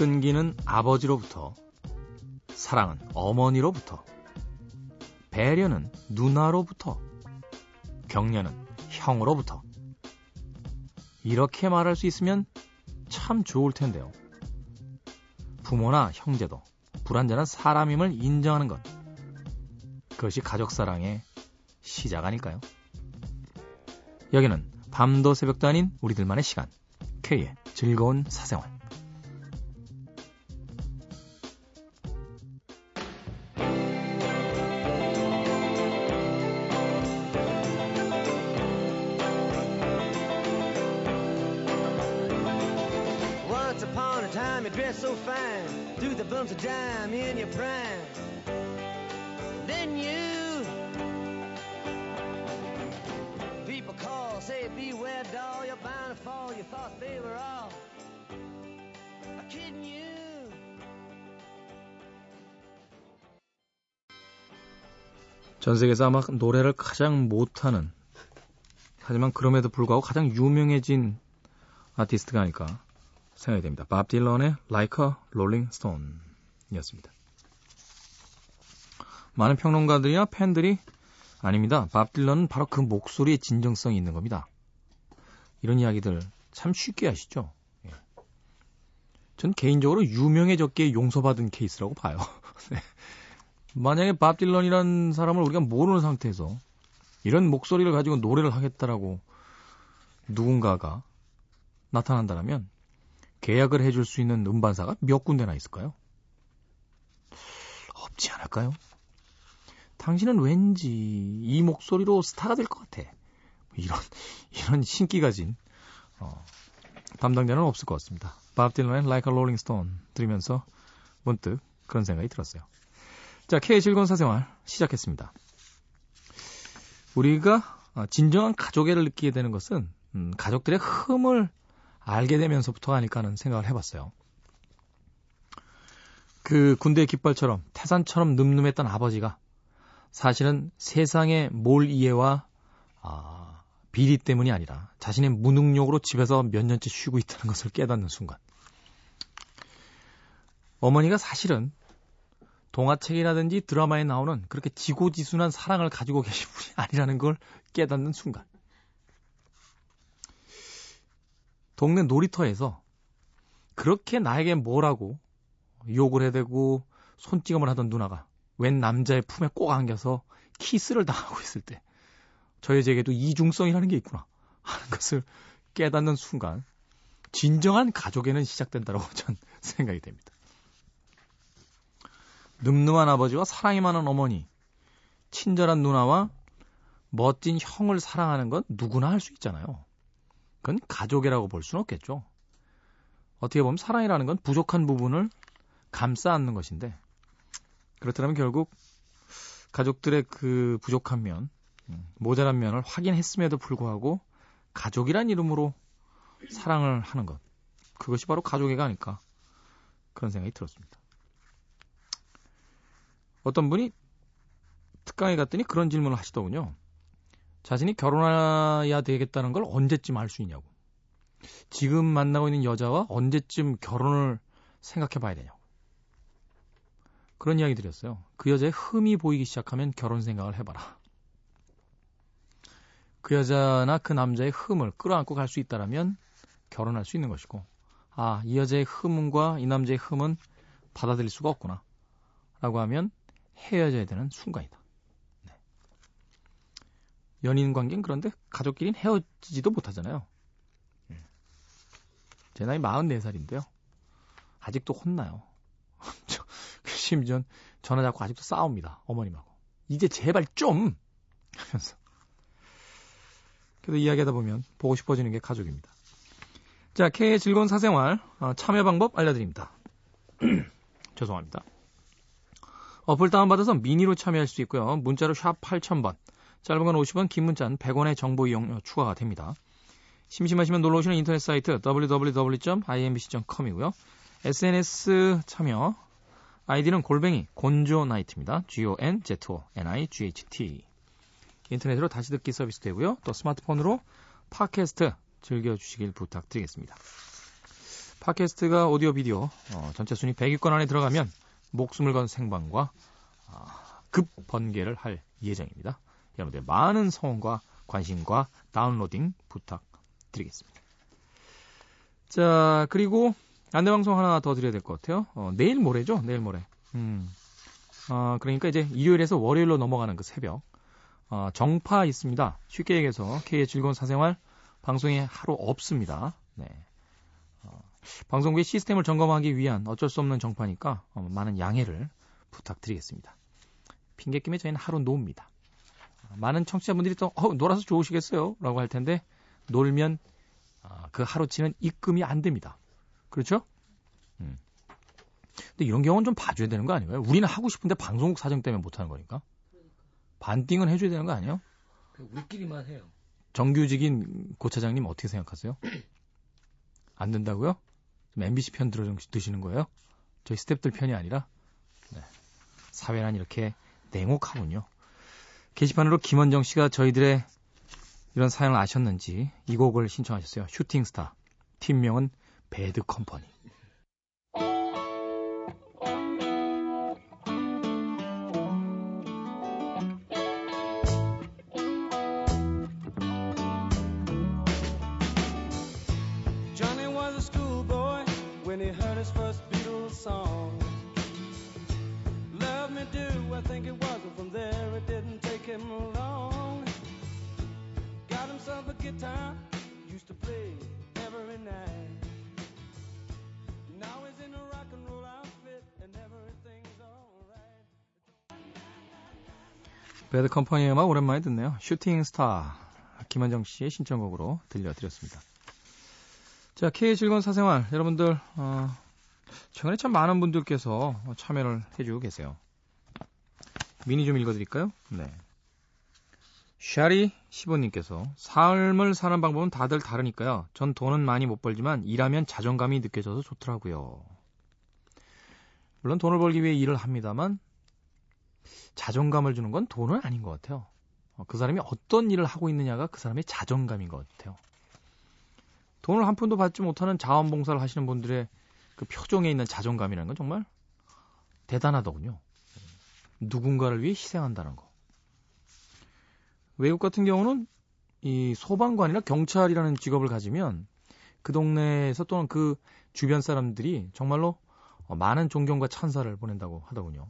끈기는 아버지로부터, 사랑은 어머니로부터, 배려는 누나로부터, 격려는 형으로부터. 이렇게 말할 수 있으면 참 좋을 텐데요. 부모나 형제도 불완전한 사람임을 인정하는 것. 그것이 가족 사랑의 시작 아닐까요? 여기는 밤도 새벽도 아닌 우리들만의 시간. K의 즐거운 사생활. so 전 세계에서 아마 노래를 가장 못하는 하지만 그럼에도 불구하고 가장 유명해진 아티스트가 아닐까 생각이 됩니다. 밥 딜런의 Like a Rolling Stone 이었습니다. 많은 평론가들이나 팬들이 아닙니다. 밥 딜런은 바로 그 목소리의 진정성이 있는 겁니다. 이런 이야기들 참 쉽게 하시죠. 예. 전 개인적으로 유명해졌기에 용서받은 케이스라고 봐요. 네. 만약에 밥 딜런이라는 사람을 우리가 모르는 상태에서 이런 목소리를 가지고 노래를 하겠다라고 누군가가 나타난다면 계약을 해줄 수 있는 음반사가 몇 군데나 있을까요? 없지 않을까요? 당신은 왠지 이 목소리로 스타가 될 것 같아. 이런, 이런 신기 가진, 어, 담당자는 없을 것 같습니다. 밥 딜런의 Like a Rolling Stone 들으면서 문득 그런 생각이 들었어요. 자, K의 즐거운 사생활 시작했습니다. 우리가 진정한 가족애를 느끼게 되는 것은 음, 가족들의 흠을 알게 되면서부터 아닐까 하는 생각을 해봤어요. 그 군대 깃발처럼 태산처럼 늠름했던 아버지가 사실은 세상의 몰 이해와 아, 비리 때문이 아니라 자신의 무능력으로 집에서 몇 년째 쉬고 있다는 것을 깨닫는 순간. 어머니가 사실은 동화책이라든지 드라마에 나오는 그렇게 지고지순한 사랑을 가지고 계신 분이 아니라는 걸 깨닫는 순간. 동네 놀이터에서 그렇게 나에게 뭐라고 욕을 해대고 손찌검을 하던 누나가 웬 남자의 품에 꼭 안겨서 키스를 당하고 있을 때저 여자에게도 이중성이라는 게 있구나 하는 것을 깨닫는 순간 진정한 가족에는 시작된다고 전 생각이 됩니다. 늠름한 아버지와 사랑이 많은 어머니, 친절한 누나와 멋진 형을 사랑하는 건 누구나 할 수 있잖아요. 그건 가족이라고 볼 수는 없겠죠. 어떻게 보면 사랑이라는 건 부족한 부분을 감싸 안는 것인데 그렇다면 결국 가족들의 그 부족한 면, 음, 모자란 면을 확인했음에도 불구하고 가족이란 이름으로 사랑을 하는 것. 그것이 바로 가족애가 아닐까. 그런 생각이 들었습니다. 어떤 분이 특강에 갔더니 그런 질문을 하시더군요. 자신이 결혼해야 되겠다는 걸 언제쯤 알 수 있냐고. 지금 만나고 있는 여자와 언제쯤 결혼을 생각해 봐야 되냐고. 그런 이야기 드렸어요. 그 여자의 흠이 보이기 시작하면 결혼 생각을 해봐라. 그 여자나 그 남자의 흠을 끌어안고 갈 수 있다라면 결혼할 수 있는 것이고, 아, 이 여자의 흠과 이 남자의 흠은 받아들일 수가 없구나. 라고 하면 헤어져야 되는 순간이다. 연인 관계는 그런데 가족끼리는 헤어지지도 못하잖아요. 예. 제 나이 44살인데요. 아직도 혼나요. 심지어 전화 잡고 아직도 싸웁니다. 어머님하고. 이제 제발 좀! 하면서. 그래도 이야기하다 보면 보고 싶어지는 게 가족입니다. 자, K의 즐거운 사생활 어, 참여 방법 알려드립니다. 죄송합니다. 어플 다운받아서 미니로 참여할 수 있고요. 문자로 샵 8000번, 짧은 건 50원, 긴 문자는 100원의 정보 이용료 추가가 됩니다. 심심하시면 놀러 오시는 인터넷 사이트 www.imbc.com이고요. SNS 참여 아이디는 골뱅이 곤조나이트입니다. G-O-N-Z-O-N-I-G-H-T. 인터넷으로 다시 듣기 서비스 되고요. 또 스마트폰으로 팟캐스트 즐겨주시길 부탁드리겠습니다. 팟캐스트가 오디오 비디오 어, 전체 순위 100위권 안에 들어가면 목숨을 건 생방과 어, 급 번개를 할 예정입니다. 여러분들 많은 성원과 관심과 다운로딩 부탁드리겠습니다. 자 그리고 안내방송 하나 더 드려야 될 것 같아요. 어, 내일 모레죠? 내일 모레. 음. 어, 그러니까 이제 일요일에서 월요일로 넘어가는 그 새벽. 어, 정파 있습니다. 쉽게 얘기해서 K의 즐거운 사생활 방송이 하루 없습니다. 네. 어, 방송국의 시스템을 점검하기 위한 어쩔 수 없는 정파니까 어, 많은 양해를 부탁드리겠습니다. 핑계김에 저희는 하루. 어, 많은 청취자분들이 또 어, 놀아서 좋으시겠어요? 라고 할 텐데 놀면 어, 그 하루치는 입금이 안 됩니다. 그렇죠? 음. 근데 이런 경우는 좀 봐줘야 되는 거 아닌가요? 우리는 하고 싶은데 방송국 사정 때문에 못하는 거니까. 반띵은 해줘야 되는 거 아니에요? 우리끼리만 해요. 정규직인 고 차장님 어떻게 생각하세요? 안 된다고요? 좀 MBC 편 들어 드시는 거예요? 저희 스탭들 편이 아니라? 네. 사회란 이렇게 냉혹하군요. 게시판으로 김원정 씨가 저희들의 이런 사연을 아셨는지 이 곡을 신청하셨어요. 슈팅스타. 팀명은 배드 컴퍼니. Bad Company의 음악 오랜만에 듣네요. Shooting Star 김한정 씨의 신청곡으로 들려드렸습니다. 자, K의 즐거운 사생활 여러분들 어, 최근에 참 많은 분들께서 참여를 해주고 계세요. 미니 좀 읽어드릴까요? 네. 샤리 15님께서 삶을 사는 방법은 다들 다르니까요. 전 돈은 많이 못 벌지만 일하면 자존감이 느껴져서 좋더라고요. 물론 돈을 벌기 위해 일을 합니다만 자존감을 주는 건 돈은 아닌 것 같아요. 어, 그 사람이 어떤 일을 하고 있느냐가 그 사람의 자존감인 것 같아요. 돈을 한 푼도 받지 못하는 자원봉사를 하시는 분들의 그 표정에 있는 자존감이라는 건 정말 대단하더군요. 누군가를 위해 희생한다는 거. 외국 같은 경우는 이 소방관이나 경찰이라는 직업을 가지면 그 동네에서 또는 그 주변 사람들이 정말로 어, 많은 존경과 찬사를 보낸다고 하더군요.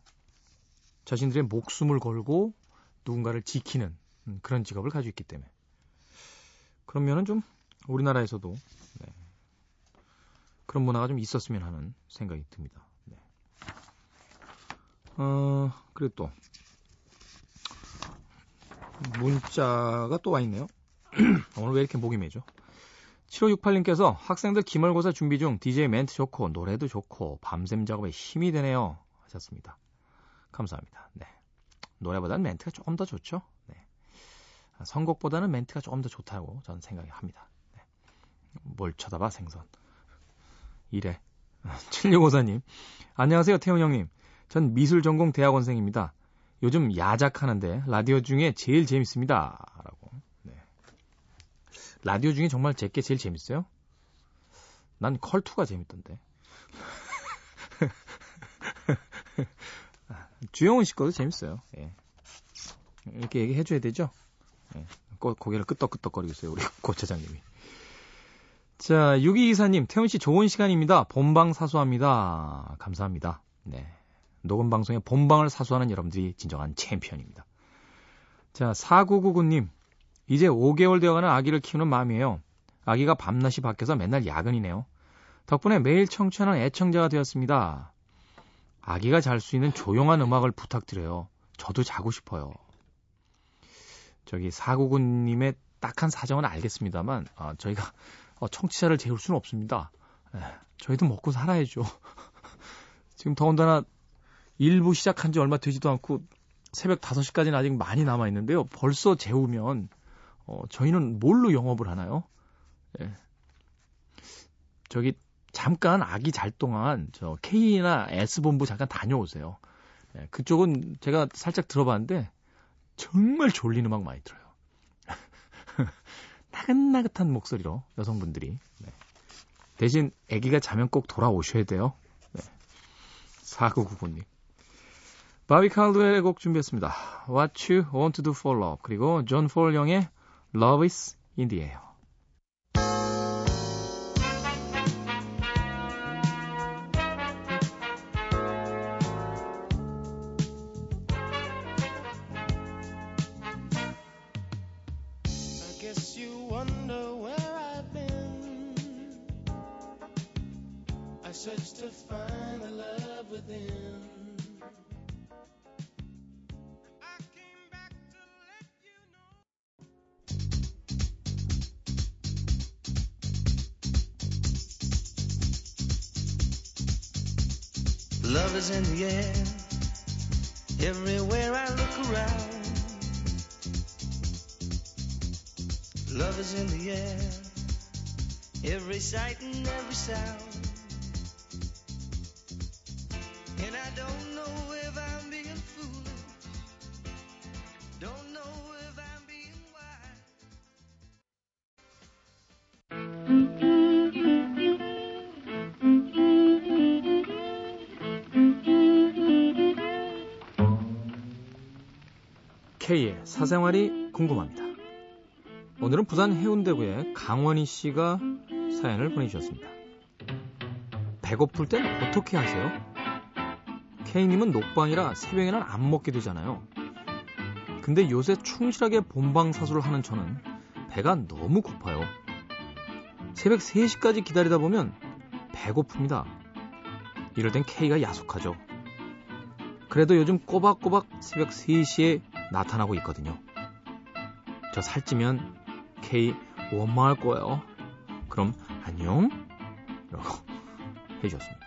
자신들의 목숨을 걸고 누군가를 지키는 음, 그런 직업을 가지고 있기 때문에. 그러면은 좀 우리나라에서도 네. 그런 문화가 좀 있었으면 하는 생각이 듭니다. 네. 어, 그리고 또 문자가 또 와 있네요. 오늘 왜 이렇게 목이 메죠? 7568님께서 학생들 기말고사 준비 중 DJ 멘트 좋고 노래도 좋고 밤샘 작업에 힘이 되네요 하셨습니다. 감사합니다. 네. 노래보다는 멘트가 조금 더 좋죠. 네. 선곡보다는 멘트가 조금 더 좋다고 저는 생각합니다. 네. 뭘 쳐다봐 생선. 이래. 7654님. 안녕하세요 태훈 형님. 전 미술 전공 대학원생입니다. 요즘 야작하는데 라디오 중에 제일 재밌습니다. 라고. 네. 라디오 중에 정말 제게 제일 재밌어요? 난 컬투가 재밌던데. 주영훈 씨 거도 재밌어요. 예. 이렇게 얘기해 줘야 되죠? 예. 고, 고개를 끄덕끄덕거리고 있어요, 우리 고차장님이. 자, 6224님, 태훈 씨 좋은 시간입니다. 본방 사수합니다. 감사합니다. 네. 녹음 방송에 본방을 사수하는 여러분들이 진정한 챔피언입니다. 자, 4999님, 이제 5개월 되어가는 아기를 키우는 마음이에요. 아기가 밤낮이 바뀌어서 맨날 야근이네요. 덕분에 매일 청취하는 애청자가 되었습니다. 아기가 잘 수 있는 조용한 음악을 부탁드려요. 저도 자고 싶어요. 저기 사구구님의 딱한 사정은 알겠습니다만 아, 저희가 어, 청취자를 재울 수는 없습니다. 에, 저희도 먹고 살아야죠. 지금 더군다나 일부 시작한 지 얼마 되지도 않고 새벽 5시까지는 아직 많이 남아 있는데요. 벌써 재우면 어, 저희는 뭘로 영업을 하나요? 예. 저기 잠깐 아기 잘 동안 저 K나 S본부 잠깐 다녀오세요. 예, 그쪽은 제가 살짝 들어봤는데 정말 졸린 음악 많이 들어요. 나긋나긋한 목소리로 여성분들이. 네. 대신 아기가 자면 꼭 돌아오셔야 돼요. 네. 4999님. 바비 칼드웰의 곡 준비했습니다. What You Won't Do for Love 그리고 존 폴 영의 Love is in the air. Love is in the air. Everywhere I look around. Love is in the air. Every sight and every sound. 사생활이 궁금합니다. 오늘은 부산 해운대구의 강원희 씨가 사연을 보내주셨습니다. 배고플 땐 어떻게 하세요? K님은 녹방이라 새벽에는 안 먹게 되잖아요. 근데 요새 충실하게 본방사수를 하는 저는 배가 너무 고파요. 새벽 3시까지 기다리다 보면 배고픕니다. 이럴 땐 K가 야속하죠. 그래도 요즘 꼬박꼬박 새벽 3시에 나타나고 있거든요. 저 살찌면 K 원망할 거예요. 그럼 안녕? 라고 해주셨습니다.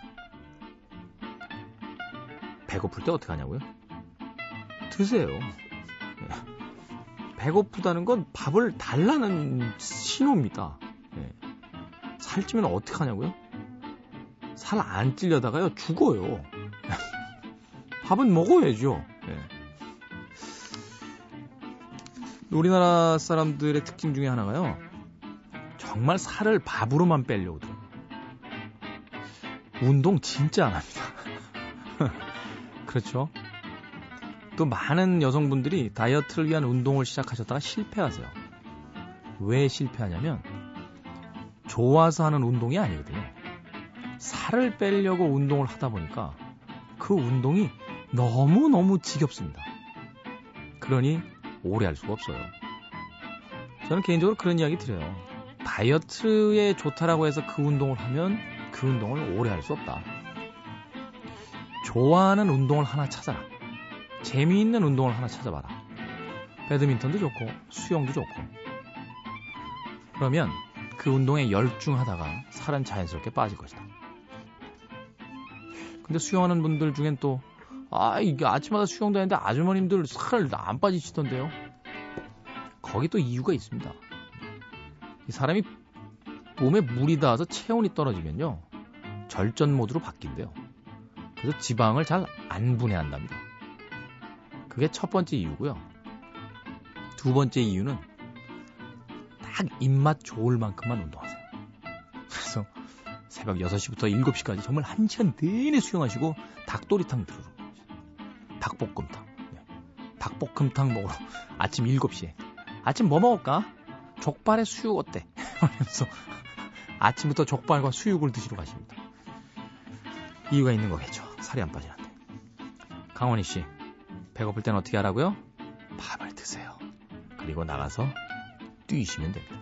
배고플 때 어떻게 하냐고요? 드세요. 네. 배고프다는 건 밥을 달라는 신호입니다. 네. 살찌면 어떻게 하냐고요? 살 안 찔려다가요 죽어요. 밥은 먹어야죠. 우리나라 사람들의 특징 중에 하나가요. 정말 살을 밥으로만 빼려고 들어요. 운동 진짜 안 합니다. 그렇죠? 또 많은 여성분들이 다이어트를 위한 운동을 시작하셨다가 실패하세요. 왜 실패하냐면 좋아서 하는 운동이 아니거든요. 살을 빼려고 운동을 하다 보니까 그 운동이 너무너무 지겹습니다. 그러니 오래 할 수가 없어요. 저는 개인적으로 그런 이야기 드려요. 다이어트에 좋다라고 해서 그 운동을 하면 그 운동을 오래 할 수 없다. 좋아하는 운동을 하나 찾아라. 재미있는 운동을 하나 찾아봐라. 배드민턴도 좋고 수영도 좋고. 그러면 그 운동에 열중하다가 살은 자연스럽게 빠질 것이다. 근데 수영하는 분들 중엔 또 아, 이게 아침마다 수영도 하는데 아주머님들 살 안 빠지시던데요. 거기 또 이유가 있습니다. 이 사람이 몸에 물이 닿아서 체온이 떨어지면요. 절전 모드로 바뀐대요. 그래서 지방을 잘 안 분해한답니다. 그게 첫 번째 이유고요. 두 번째 이유는 딱 입맛 좋을 만큼만 운동하세요. 그래서 새벽 6시부터 7시까지 정말 한 시간 내내 수영하시고 닭도리탕 들으러 닭볶음탕. 네. 닭볶음탕 먹으러 아침 7시에. 아침 뭐 먹을까? 족발에 수육 어때? 하면서 아침부터 족발과 수육을 드시러 가십니다. 이유가 있는 거겠죠. 살이 안 빠지는데. 강원희 씨, 배고플 땐 어떻게 하라고요? 밥을 드세요. 그리고 나가서 뛰시면 됩니다.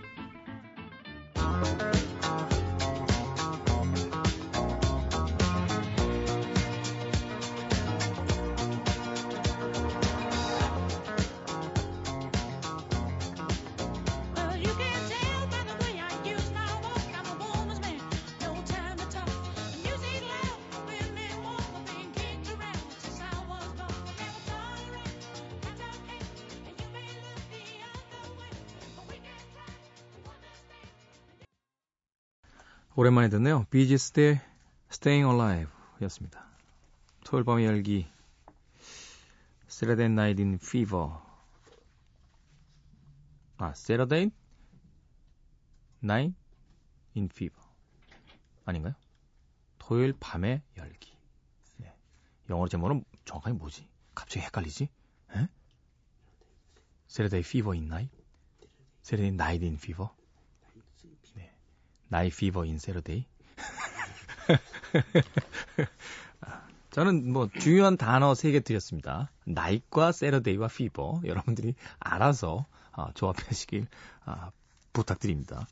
오랜만에 듣네요. 비지스 대 Staying Alive 였습니다. 토요일 밤의 열기 Saturday Night in Fever 아, Saturday Night in Fever 아닌가요? 토요일 밤의 열기 네. 영어로 제목은 정확하게 뭐지? 갑자기 헷갈리지? 에? Saturday Fever in Night? Saturday Night in Fever? 네. Night Fever in Saturday? 저는 뭐 중요한 단어 세 개 드렸습니다. Night과 Saturday와 Fever 여러분들이 알아서 아, 조합하시길 아, 부탁드립니다.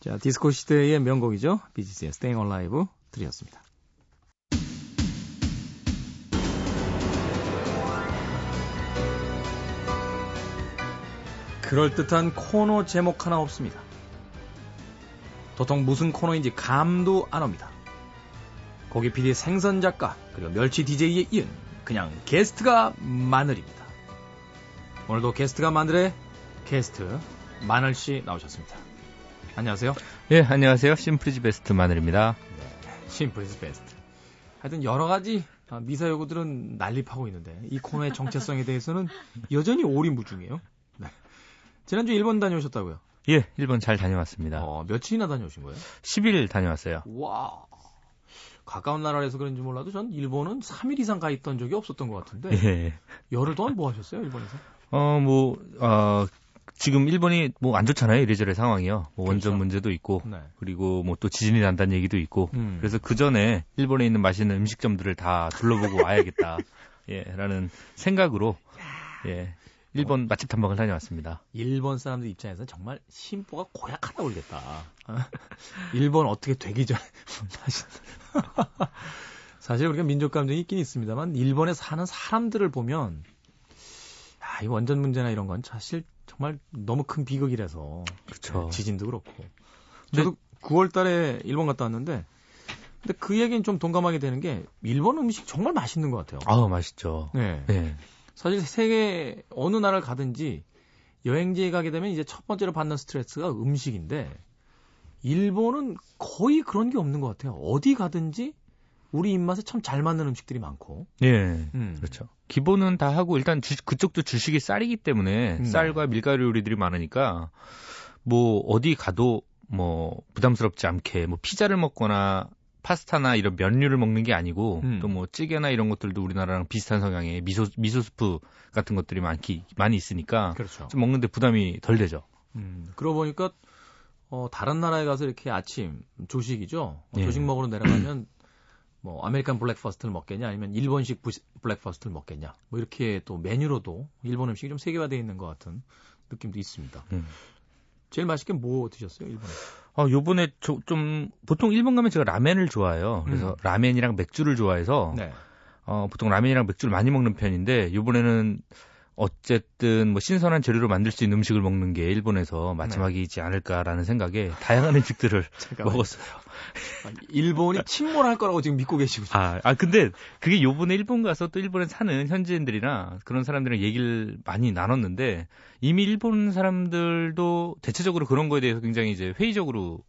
자 디스코 시대의 명곡이죠. 비지스의 Staying Alive 드렸습니다. 그럴듯한 코너 제목 하나 없습니다. 도통 무슨 코너인지 감도 안 옵니다. 고기 PD 생선 작가 그리고 멸치 DJ에 이은 그냥 게스트가 마늘입니다. 오늘도 게스트가 마늘의 게스트 마늘 씨 나오셨습니다. 안녕하세요. 예, 안녕하세요. Simple is best 마늘입니다. Simple is best. 하여튼 여러 가지 미사여구들은 난립하고 있는데 이 코너의 정체성에 대해서는 여전히 오리무중이에요. 네. 지난주 일본 다녀오셨다고요? 예, 일본 잘 다녀왔습니다. 어, 며칠이나 다녀오신 거예요? 10일 다녀왔어요. 와. 가까운 나라에서 그런지 몰라도 전 일본은 3일 이상 가 있던 적이 없었던 것 같은데. 예. 열흘 동안 뭐 하셨어요, 일본에서? 어, 뭐, 어, 지금 일본이 뭐 안 좋잖아요, 이래저래 상황이요. 뭐 원전 그렇죠. 문제도 있고, 네. 그리고 뭐 또 지진이 난다는 얘기도 있고, 음. 그래서 그 전에 일본에 있는 맛있는 음식점들을 다 둘러보고 와야겠다, 예, 라는 생각으로, 예, 일본 맛집 탐방을 다녀왔습니다. 일본 사람들 입장에서는 정말 심보가 고약하다. 어? 일본 어떻게 되기 전에 다시 사실 우리가 민족 감정이 있긴 있습니다만 일본에 사는 사람들을 보면 아, 이 원전 문제나 이런 건 사실 정말 너무 큰 비극이라서 그쵸. 네, 지진도 그렇고 저도 9월 달에 일본 갔다 왔는데 근데 그 얘기는 좀 동감하게 되는 게 일본 음식 정말 맛있는 것 같아요. 아우, 맛있죠. 네. 예. 사실 세계 어느 나라를 가든지 여행지에 가게 되면 이제 첫 번째로 받는 스트레스가 음식인데 일본은 거의 그런 게 없는 것 같아요. 어디 가든지 우리 입맛에 참 잘 맞는 음식들이 많고. 예. 음. 그렇죠. 기본은 다 하고 일단 주- 그쪽도 주식이 쌀이기 때문에 음. 쌀과 밀가루 요리들이 많으니까 뭐 어디 가도 뭐 부담스럽지 않게 뭐 피자를 먹거나 파스타나 이런 면류를 먹는 게 아니고 음. 또 뭐 찌개나 이런 것들도 우리나라랑 비슷한 성향의 미소 미소 스프 같은 것들이 많기 많이 있으니까 그렇죠. 좀 먹는데 부담이 덜 되죠. 음, 그러고 보니까 어, 다른 나라에 가서 이렇게 아침 조식이죠. 어, 예. 조식 먹으러 내려가면 뭐 American breakfast를 먹겠냐 아니면 일본식 부- breakfast를 먹겠냐 뭐 이렇게 또 메뉴로도 일본 음식이 좀 세계화되어 있는 것 같은 느낌도 있습니다. 음. 제일 맛있게 뭐 드셨어요 일본에? 어, 요번에 저, 좀 보통 일본 가면 제가 라멘을 좋아해요. 그래서 음. 라멘이랑 맥주를 좋아해서 네. 어, 보통 라면이랑 맥주를 많이 먹는 편인데 이번에는 어쨌든 뭐 신선한 재료로 만들 수 있는 음식을 먹는 게 일본에서 마지막이지 않을까라는 생각에 다양한 음식들을. 먹었어요. 아, 일본이 침몰할 거라고 지금 믿고 계시군요. 아, 아 근데 그게 요번에 일본 가서 또 일본에 사는 현지인들이나 그런 사람들이랑 얘기를 많이 나눴는데 이미 일본 사람들도 대체적으로 그런 거에 대해서 굉장히 이제 회의적으로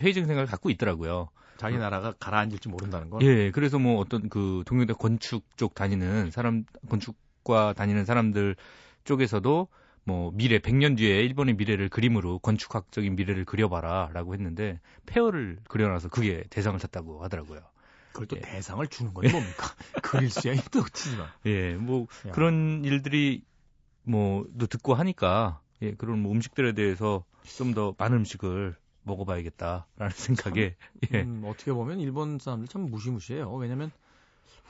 회의적인 생각을 갖고 있더라고요. 자기 나라가 가라앉을지 모른다는 건. 예, 그래서 뭐 어떤 그 동료대 건축 쪽 다니는 사람, 건축 과 다니는 사람들 쪽에서도 뭐 미래, 100년 뒤에 일본의 미래를 그림으로 건축학적인 미래를 그려봐라 라고 했는데 페어를 그려놔서 그게 대상을 탔다고 하더라고요. 그걸 또 예. 대상을 주는 건 뭡니까? 그릴 수야 힘도 치지만. 예, 뭐 야. 그런 일들이 뭐또 듣고 하니까 예, 그런 뭐 음식들에 대해서 좀 더 많은 음식을 먹어봐야겠다라는 생각에 예, 음, 어떻게 보면 일본 사람들 참 무시무시해요. 왜냐면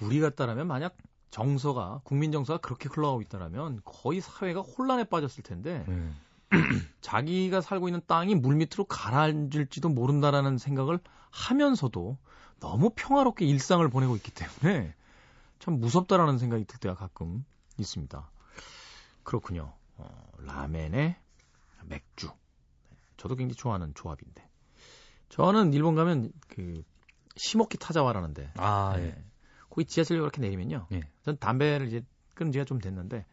우리 같다라면 만약 정서가 국민 정서가 그렇게 흘러가고 있다라면 거의 사회가 혼란에 빠졌을 텐데 예. 자기가 살고 있는 땅이 물밑으로 가라앉을지도 모른다라는 생각을 하면서도 너무 평화롭게 일상을 보내고 있기 때문에 참 무섭다라는 생각이 들 때가 가끔 있습니다. 그렇군요. 어, 라멘에 맥주. 저도 굉장히 좋아하는 조합인데. 저는 일본 가면 그 시모키 타자와라는데 아, 네. 예. 거기 지하철역 이렇게 내리면요. 예. 전 담배를 이제 끊은 지가 좀 됐는데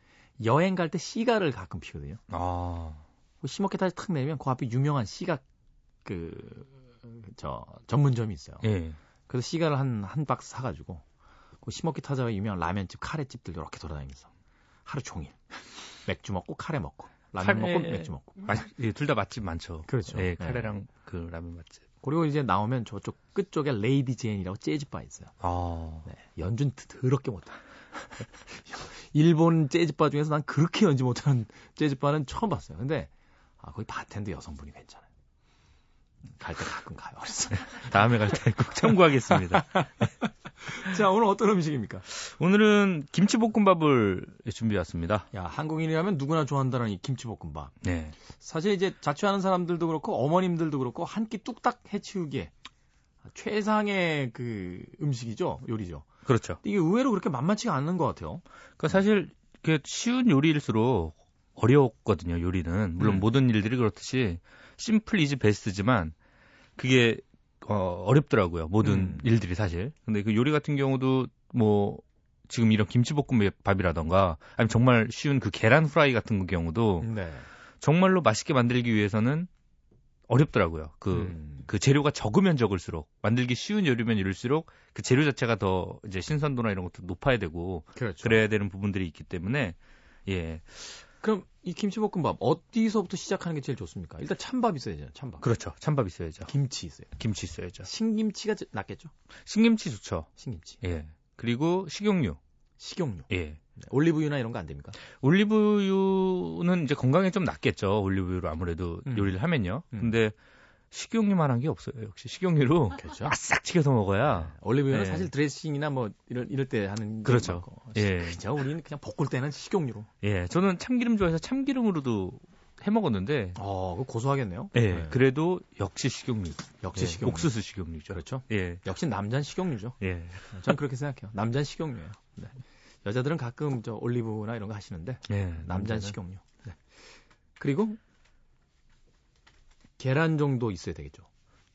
여행 갈 때 시가를 가끔 피거든요. 아, 그 시모키타자와 탁 내리면 그 앞에 유명한 시가 그 저 전문점이 있어요. 예. 그래서 시가를 한 한 박스 사가지고 그 시모키타자와가 유명한 라면집, 카레집들 이렇게 돌아다니면서 하루 종일 맥주 먹고 카레 먹고 라면 카레- 먹고 맥주 먹고. 예, 둘다 맛집 많죠. 그렇죠. 예, 네. 카레랑 그 라면 맛집. 그리고 이제 나오면 저쪽 끝쪽에 레이디 제인이라고 재즈바 있어요. 아. 네, 연주는 드- 더럽게 못해. 일본 재즈바 중에서 난 그렇게 연주 못하는 재즈바는 처음 봤어요. 근데 아, 거기 바텐더 여성분이 괜찮아요. 갈 때 가끔 가요. 그래서 다음에 갈 때 꼭 참고하겠습니다. 자 오늘 어떤 음식입니까? 오늘은 김치볶음밥을 준비해 왔습니다. 야 한국인이라면 누구나 좋아한다는 이 김치볶음밥. 네. 사실 이제 자취하는 사람들도 그렇고 어머님들도 그렇고 한 끼 뚝딱 해치우기에 최상의 그 음식이죠 요리죠. 그렇죠. 이게 의외로 그렇게 만만치가 않는 것 같아요. 그러니까 사실 그 쉬운 요리일수록 어려웠거든요. 요리는 물론 음. 모든 일들이 그렇듯이 Simple is best지만 그게 어, 어렵더라고요. 모든 음. 일들이 사실. 근데 그 요리 같은 경우도 뭐 지금 이런 김치볶음밥이라던가 아니면 정말 쉬운 그 계란 프라이 같은 경우도 네. 정말로 맛있게 만들기 위해서는 어렵더라고요. 그 음. 그 재료가 적으면 적을수록 만들기 쉬운 요리면 요리일수록 그 재료 자체가 더 이제 신선도나 이런 것도 높아야 되고 그렇죠. 그래야 되는 부분들이 있기 때문에 예 그럼 이 김치볶음밥 어디서부터 시작하는 게 제일 좋습니까? 일단 찬밥 있어야죠. 찬밥. 그렇죠 찬밥 있어야죠 김치 있어요. 김치 있어야죠 신김치가 제- 낫겠죠? 신김치 좋죠 신김치. 예 그리고 식용유 식용유. 예 네. 올리브유나 이런 거 안 됩니까? 올리브유는 이제 건강에 좀 낫겠죠 올리브유로 아무래도 음. 요리를 하면요 음. 근데 식용유만 한 게 없어요 역시 식용유로 그렇죠. 아싹 튀겨서 먹어야 올리브유는 예. 사실 드레싱이나 뭐 이럴, 이럴 때 하는 게 그렇죠. 예. 그죠? 우리는 그냥 볶을 때는 식용유로. 예 저는 참기름 좋아해서 참기름으로도 해 먹었는데 어, 그거 고소하겠네요. 예 네. 그래도 역시 식용유 역시 예, 식용유. 옥수수 식용유죠 그렇죠. 예 역시 남자는 식용유죠. 예. 전 그렇게 생각해요. 남자는 식용유예요. 네. 여자들은 가끔 저 올리브나 이런 거 하시는데 예, 남자는 식용유. 네. 그리고 계란 정도 있어야 되겠죠.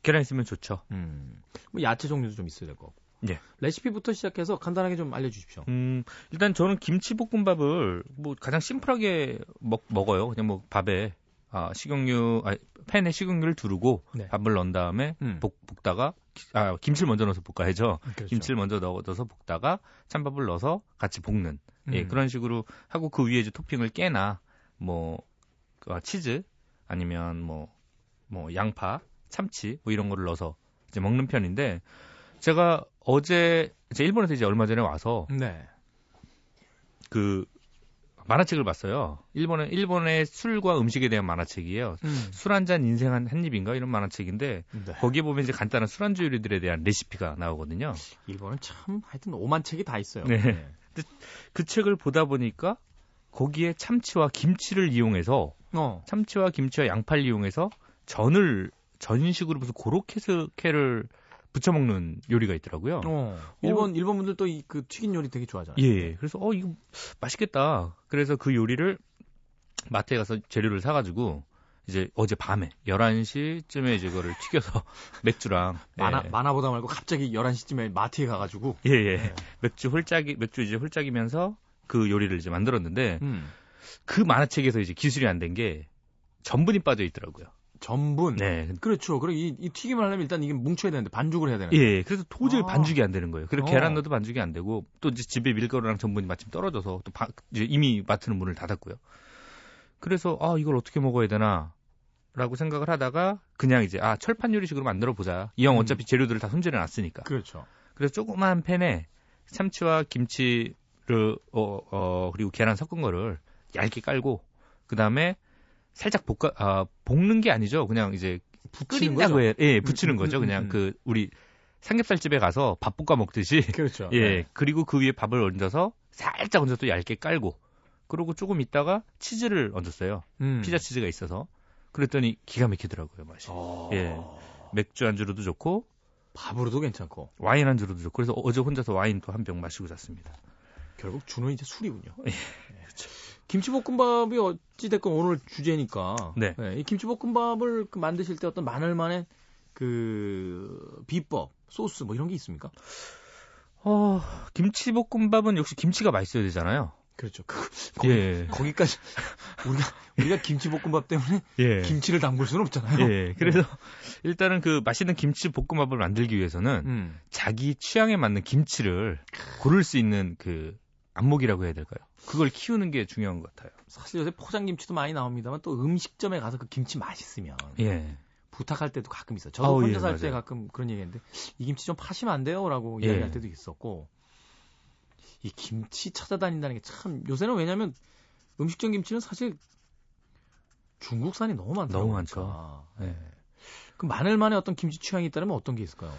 계란 있으면 좋죠. 음. 뭐 야채 종류도 좀 있어야 될 거고. 예. 레시피부터 시작해서 간단하게 좀 알려주십시오. 음, 일단 저는 김치볶음밥을 뭐 가장 심플하게 먹, 먹어요. 그냥 뭐 밥에 아, 식용유, 아, 팬에 식용유를 두르고 네. 밥을 넣은 다음에 음. 볶, 볶다가 아, 김치를 먼저 넣어서 볶아야죠. 그렇죠. 김치를 먼저 넣어서 볶다가 찬밥을 넣어서 같이 볶는 예, 음. 그런 식으로 하고 그 위에 이제 토핑을 깨나 뭐 어, 치즈 아니면 뭐 뭐 양파, 참치 뭐 이런 거를 넣어서 이제 먹는 편인데 제가 어제 이제 일본에서 이제 얼마 전에 와서 네. 그 만화책을 봤어요. 일본의 일본의 술과 음식에 대한 만화책이에요. 음. 술한 잔 인생 한, 한 입인가 이런 만화책인데 네. 거기에 보면 이제 간단한 술안주 요리들에 대한 레시피가 나오거든요. 일본은 참 하여튼 오만 책이 다 있어요. 네. 그 책을 보다 보니까 거기에 참치와 김치를 이용해서 어. 참치와 김치와 양파를 이용해서 전을 전식으로 무슨 고로케스케를 부쳐 먹는 요리가 있더라고요. 어. 일본 일본 분들도 이그 튀긴 요리 되게 좋아하잖아요. 예. 그래서 어 이거 맛있겠다. 그래서 그 요리를 마트에 가서 재료를 사 가지고 이제 어제 밤에 11시쯤에 이제 그거를 튀겨서 맥주랑 만화 예. 만화보다 말고 갑자기 11시쯤에 마트에 가 가지고 예, 예. 네. 맥주 홀짝이 맥주 이제 홀짝이면서 그 요리를 이제 만들었는데 음. 그 만화책에서 이제 기술이 안 된 게 전분이 빠져 있더라고요. 전분. 네. 그렇죠. 그리고 이, 이 튀김을 하려면 일단 이게 뭉쳐야 되는데 반죽을 해야 되는데. 예, 그래서 도저히 아. 반죽이 안 되는 거예요. 그리고 어. 계란 넣어도 반죽이 안 되고 또 이제 집에 밀가루랑 전분이 마침 떨어져서 또 바- 이미 마트는 문을 닫았고요. 그래서 아 이걸 어떻게 먹어야 되나 라고 생각을 하다가 그냥 이제 아 철판 요리식으로 만들어 보자. 이왕 음. 어차피 재료들을 다 손질해 놨으니까. 그렇죠. 그래서 조그만 팬에 참치와 김치를 어, 어 그리고 계란 섞은 거를 얇게 깔고 그 다음에 살짝 볶아 아 볶는 게 아니죠. 그냥 이제 붙이는 끓인다고 거죠? 해. 예, 붙이는 음, 거죠. 음, 그냥 음. 그 우리 삼겹살 집에 가서 밥 볶아 먹듯이 그렇죠. 예. 네. 그리고 그 위에 밥을 얹어서 살짝 얹어서 또 얇게 깔고 그러고 조금 있다가 치즈를 얹었어요. 음. 피자 치즈가 있어서. 그랬더니 기가 막히더라고요, 맛이. 어. 예. 맥주 안주로도 좋고 밥으로도 괜찮고 와인 안주로도 좋고 그래서 어제 혼자서 와인 또 한 병 마시고 잤습니다. 결국 주는 이제 술이군요. 예, 김치볶음밥이 어찌 됐건 오늘 주제니까. 네. 이 김치볶음밥을 그 만드실 때 어떤 마늘만의 그 비법, 소스 뭐 이런 게 있습니까? 어, 김치볶음밥은 역시 김치가 맛있어야 되잖아요. 그렇죠. 그, 거기, 예. 거기까지 우리가 우리가 김치볶음밥 때문에 예. 김치를 담글 수는 없잖아요. 예. 그래서 일단은 그 맛있는 김치 볶음밥을 만들기 위해서는 음. 자기 취향에 맞는 김치를 고를 수 있는 그 안목이라고 해야 될까요? 그걸 키우는 게 중요한 것 같아요. 사실 요새 포장김치도 많이 나옵니다만 또 음식점에 가서 그 김치 맛있으면 예. 부탁할 때도 가끔 있어요. 저도 아우, 혼자 예, 살때 맞아요. 가끔 그런 얘기했는데 이 김치 좀 파시면 안 돼요? 라고 예. 이야기할 때도 있었고 이 김치 찾아다닌다는 게 참 요새는 왜냐면 음식점 김치는 사실 중국산이 너무 많다. 너무 많죠. 예. 그 마늘만의 어떤 김치 취향이 있다면 어떤 게 있을까요?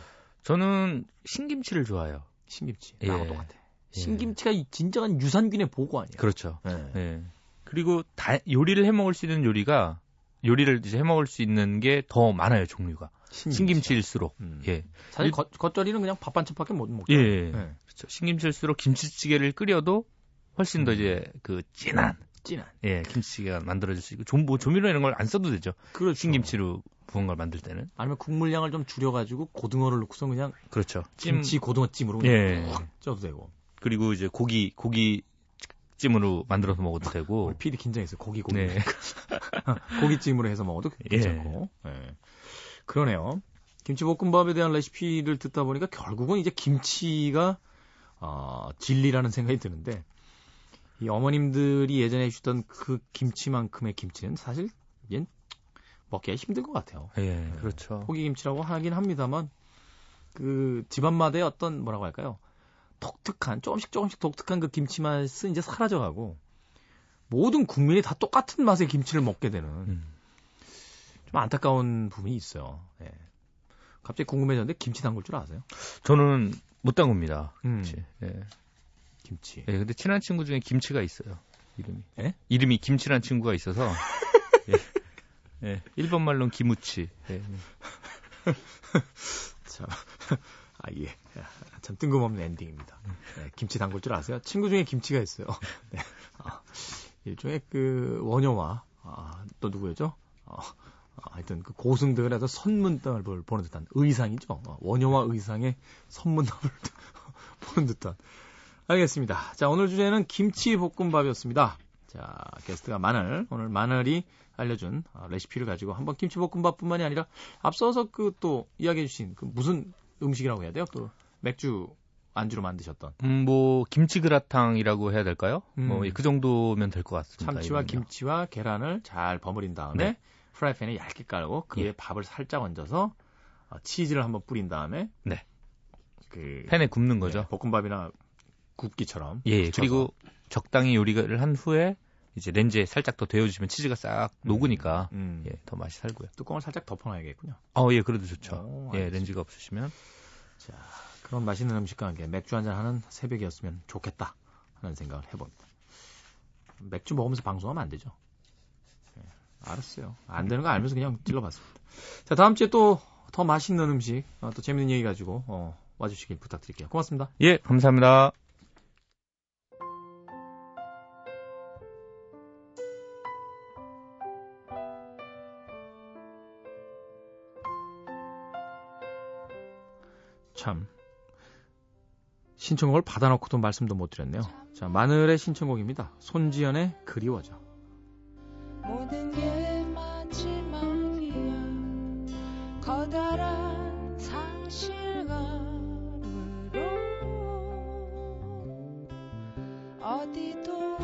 저는 신김치를 좋아해요. 신김치. 예. 나하고 똑같아. 예. 신김치가 이 진정한 유산균의 보고 아니에요. 그렇죠. 예. 예. 그리고 다, 요리를 해 먹을 수 있는 요리가 요리를 이제 해 먹을 수 있는 게 더 많아요, 종류가. 신김치 일수록. 음. 예. 사실 일- 겉, 겉절이는 그냥 밥 반찬밖에 못 먹죠. 예. 예. 그렇죠. 신김치일수록 김치찌개를 끓여도 훨씬 더 음. 이제 그 진한 진한. 예, 김치찌개가 만들어질 수 있고 좀뭐 조미료 이런 걸 안 써도 되죠. 그렇죠. 신김치로 부은 걸 만들 때는. 아니면 국물량을 좀 줄여가지고 고등어를 넣고서 그냥 그렇죠. 찜 김치 고등어 찜으로 그냥 예. 푹 쪄도 되고. 그리고 이제 고기 고기 찜으로 만들어서 먹어도 되고. 우리 PD 긴장했어요. 고기 고기. 네. 고기찜으로 해서 먹어도 괜찮고. 예. 그러네요. 김치볶음밥에 대한 레시피를 듣다 보니까 결국은 이제 김치가 어, 진리라는 생각이 드는데 이 어머님들이 예전에 해주던 그 김치만큼의 김치는 사실 얜 먹기가 힘든 것 같아요. 예, 그렇죠. 포기김치라고 하긴 합니다만 그 집안마다의 어떤 뭐라고 할까요? 독특한 조금씩 조금씩 독특한 그 김치 맛은 이제 사라져가고 모든 국민이 다 똑같은 맛의 김치를 먹게 되는 음. 좀 안타까운 부분이 있어요. 예. 갑자기 궁금해졌는데 김치 담글 줄 아세요? 저는 못 담굽니다. 음, 김치. 예. 김치. 예, 근데 친한 친구 중에 김치가 있어요. 이름이. 예? 이름이 김치란 친구가 있어서. 예. 예. 일본 말로는 기무치. 예. 참, 아 예, 참 뜬금없는 엔딩입니다. 네, 김치 담글 줄 아세요? 친구 중에 김치가 있어요. 네. 아, 일종의 그 원효와 아, 또 누구였죠? 어, 아, 하여튼 그 고승들에서 선문답을 보는 듯한 의상이죠. 어, 원효와 의상의 선문답을 보는 듯한. 알겠습니다. 자, 오늘 주제는 김치 볶음밥이었습니다. 자, 게스트가 마늘. 오늘 마늘이 알려준 아, 레시피를 가지고 한번 김치 볶음밥뿐만이 아니라 앞서서 그 또 이야기해주신 그 무슨 음식이라고 해야 돼요? 그 맥주 안주로 만드셨던 음, 뭐 김치 그라탕이라고 해야 될까요? 음. 뭐그 정도면 될 것 같습니다. 참치와 이거는요. 김치와 계란을 잘 버무린 다음에 네. 프라이팬에 얇게 깔고 그 위에 예. 밥을 살짝 얹어서 어, 치즈를 한번 뿌린 다음에 네. 그 팬에 굽는 거죠. 네, 볶음밥이나 굽기처럼 예, 붙여서. 그리고 적당히 요리를 한 후에 이제 렌즈에 살짝 더 데워주시면 치즈가 싹 녹으니까 음, 예, 더 맛이 살고요. 뚜껑을 살짝 덮어놔야겠군요. 어, 예, 그래도 좋죠. 오, 예. 렌즈가 없으시면 자, 그런 맛있는 음식과 함께 맥주 한잔 하는 새벽이었으면 좋겠다 하는 생각을 해봅니다. 맥주 먹으면서 방송하면 안 되죠. 예, 알았어요. 안 되는 거 알면서 그냥 찔러봤습니다. 자, 다음 주에 또 더 맛있는 음식, 어, 또 재밌는 얘기 가지고 어, 와주시길 부탁드릴게요. 고맙습니다. 예, 감사합니다. 참 신청곡을 받아놓고도 말씀도 못 드렸네요. 자, 마늘의 신청곡입니다. 손지연의 그리워져. 모든 게 마지막이야 커다란 상실감으로 어디도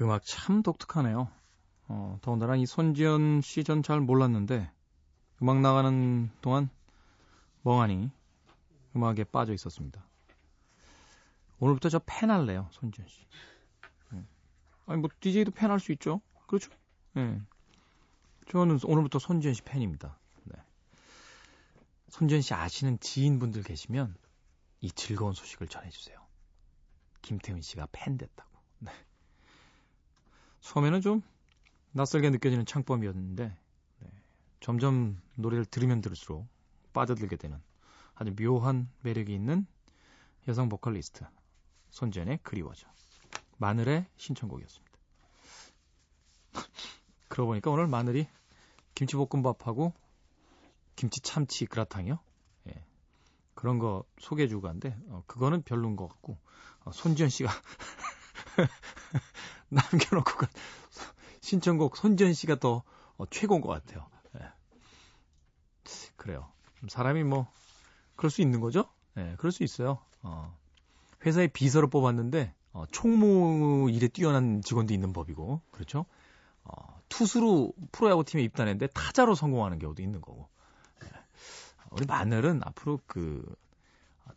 음악 참 독특하네요. 어, 더군다나 이 손지연 씨 전 잘 몰랐는데 음악 나가는 동안 멍하니 음악에 빠져 있었습니다. 오늘부터 저 팬 할래요, 손지연 씨. 예. 아니 뭐 DJ도 팬할 수 있죠. 그렇죠? 예. 저는 오늘부터 손지연 씨 팬입니다. 네. 손지연 씨 아시는 지인분들 계시면 이 즐거운 소식을 전해주세요. 김태훈 씨가 팬 됐다고. 네. 처음에는 좀 낯설게 느껴지는 창법이었는데 네, 점점 노래를 들으면 들을수록 빠져들게 되는 아주 묘한 매력이 있는 여성 보컬리스트 손지연의 그리워져 마늘의 신청곡이었습니다. 그러고 보니까 오늘 마늘이 김치볶음밥하고 김치 참치 그라탕이요. 예. 그런 거 소개해 주고 간데 어, 그거는 별론 것 같고 어, 손지연 씨가 남겨놓고 간 신청곡 손지연 씨가 더 어, 최고인 것 같아요. 예. 그래요. 사람이 뭐 그럴 수 있는 거죠? 예, 그럴 수 있어요. 어, 회사에 비서를 뽑았는데 어, 총무 일에 뛰어난 직원도 있는 법이고 그렇죠? 어, 투수로 프로야구 팀에 입단했는데 타자로 성공하는 경우도 있는 거고. 예. 우리 마늘은 앞으로 그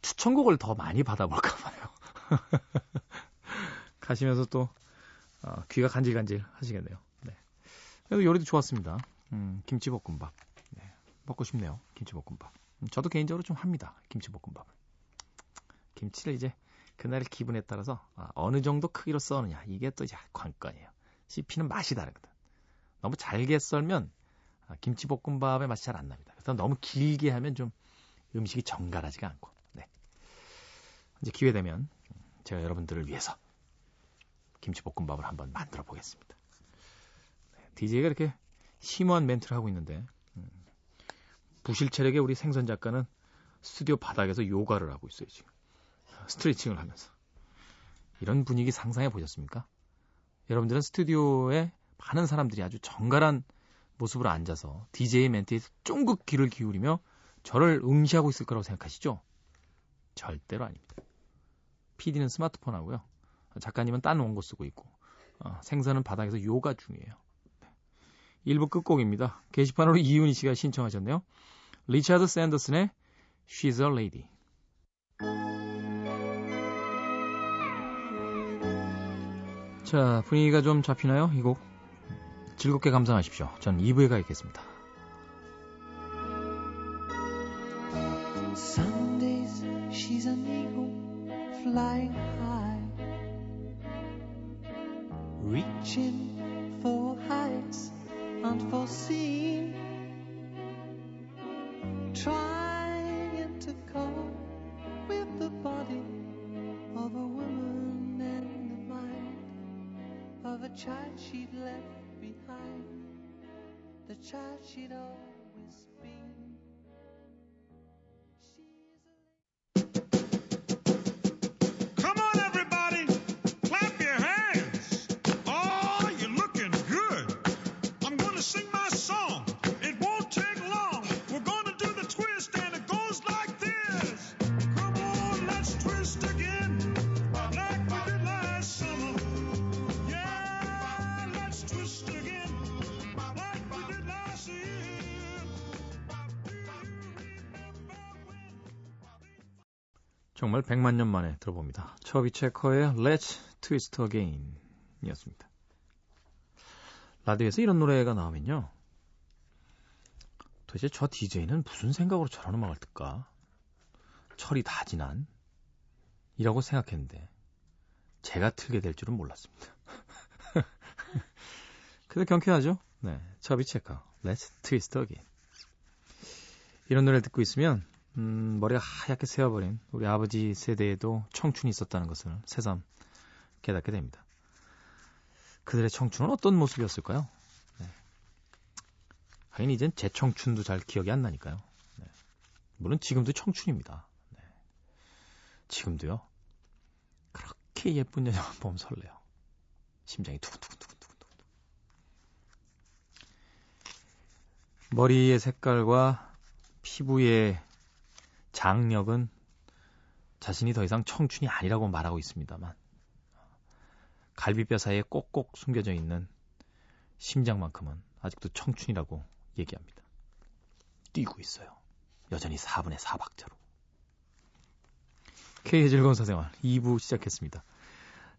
추천곡을 더 많이 받아볼까 봐요. 가시면서 또 어, 귀가 간질간질 하시겠네요. 네. 그래도 요리도 좋았습니다. 음, 김치볶음밥. 네, 먹고 싶네요. 김치볶음밥. 음, 저도 개인적으로 좀 합니다. 김치볶음밥을. 김치를 이제 그날 기분에 따라서 아, 어느 정도 크기로 써느냐 이게 또 이제 관건이에요. 씹히는 맛이 다르거든. 너무 잘게 썰면 아, 김치볶음밥의 맛이 잘 안 납니다. 그래서 너무 길게 하면 좀 음식이 정갈하지가 않고. 네. 이제 기회 되면 제가 여러분들을 위해서 김치볶음밥을 한번 만들어 보겠습니다. 네, DJ가 이렇게 심오한 멘트를 하고 있는데 음, 부실 체력의 우리 생선 작가는 스튜디오 바닥에서 요가를 하고 있어요 지금 스트레칭을 하면서 이런 분위기 상상해 보셨습니까? 여러분들은 스튜디오에 많은 사람들이 아주 정갈한 모습으로 앉아서 DJ 멘트에 쫑긋 귀를 기울이며 저를 응시하고 있을 거라고 생각하시죠? 절대로 아닙니다. PD는 스마트폰 하고요. 작가님은 딴 원고 쓰고 있고 어, 생선은 바닥에서 요가 중이에요. 네. 1부 끝곡입니다. 게시판으로 이윤희 씨가 신청하셨네요. 리차드 샌더슨의 She's a Lady. 자, 분위기가 좀 잡히나요? 이 곡. 즐겁게 감상하십시오. 전 2부에 가 있겠습니다. Reaching for heights unforeseen, trying to cope with the body of a woman and the mind of a child she'd left behind, the child she'd always 정말 100만 년 만에 들어봅니다. 처비 체커의 Let's Twist Again 이었습니다. 라디오에서 이런 노래가 나오면요. 도대체 저 DJ는 무슨 생각으로 저런 음악을 듣까? 철이 다 지난? 이라고 생각했는데 제가 틀게 될 줄은 몰랐습니다. 그래도 경쾌하죠? 네, 처비 체커 Let's Twist Again 이런 노래를 듣고 있으면 음, 머리가 하얗게 새어버린 우리 아버지 세대에도 청춘이 있었다는 것을 새삼 깨닫게 됩니다. 그들의 청춘은 어떤 모습이었을까요? 네. 하긴 이젠 제 청춘도 잘 기억이 안 나니까요. 네. 물론 지금도 청춘입니다. 네. 지금도요. 그렇게 예쁜 여자만 보면 설레요. 심장이 두근두근두근두근. 머리의 색깔과 피부의 장력은 자신이 더 이상 청춘이 아니라고 말하고 있습니다만 갈비뼈 사이에 꼭꼭 숨겨져 있는 심장만큼은 아직도 청춘이라고 얘기합니다. 뛰고 있어요. 여전히 4분의 4박자로. K의 즐거운 사생활 2부 시작했습니다.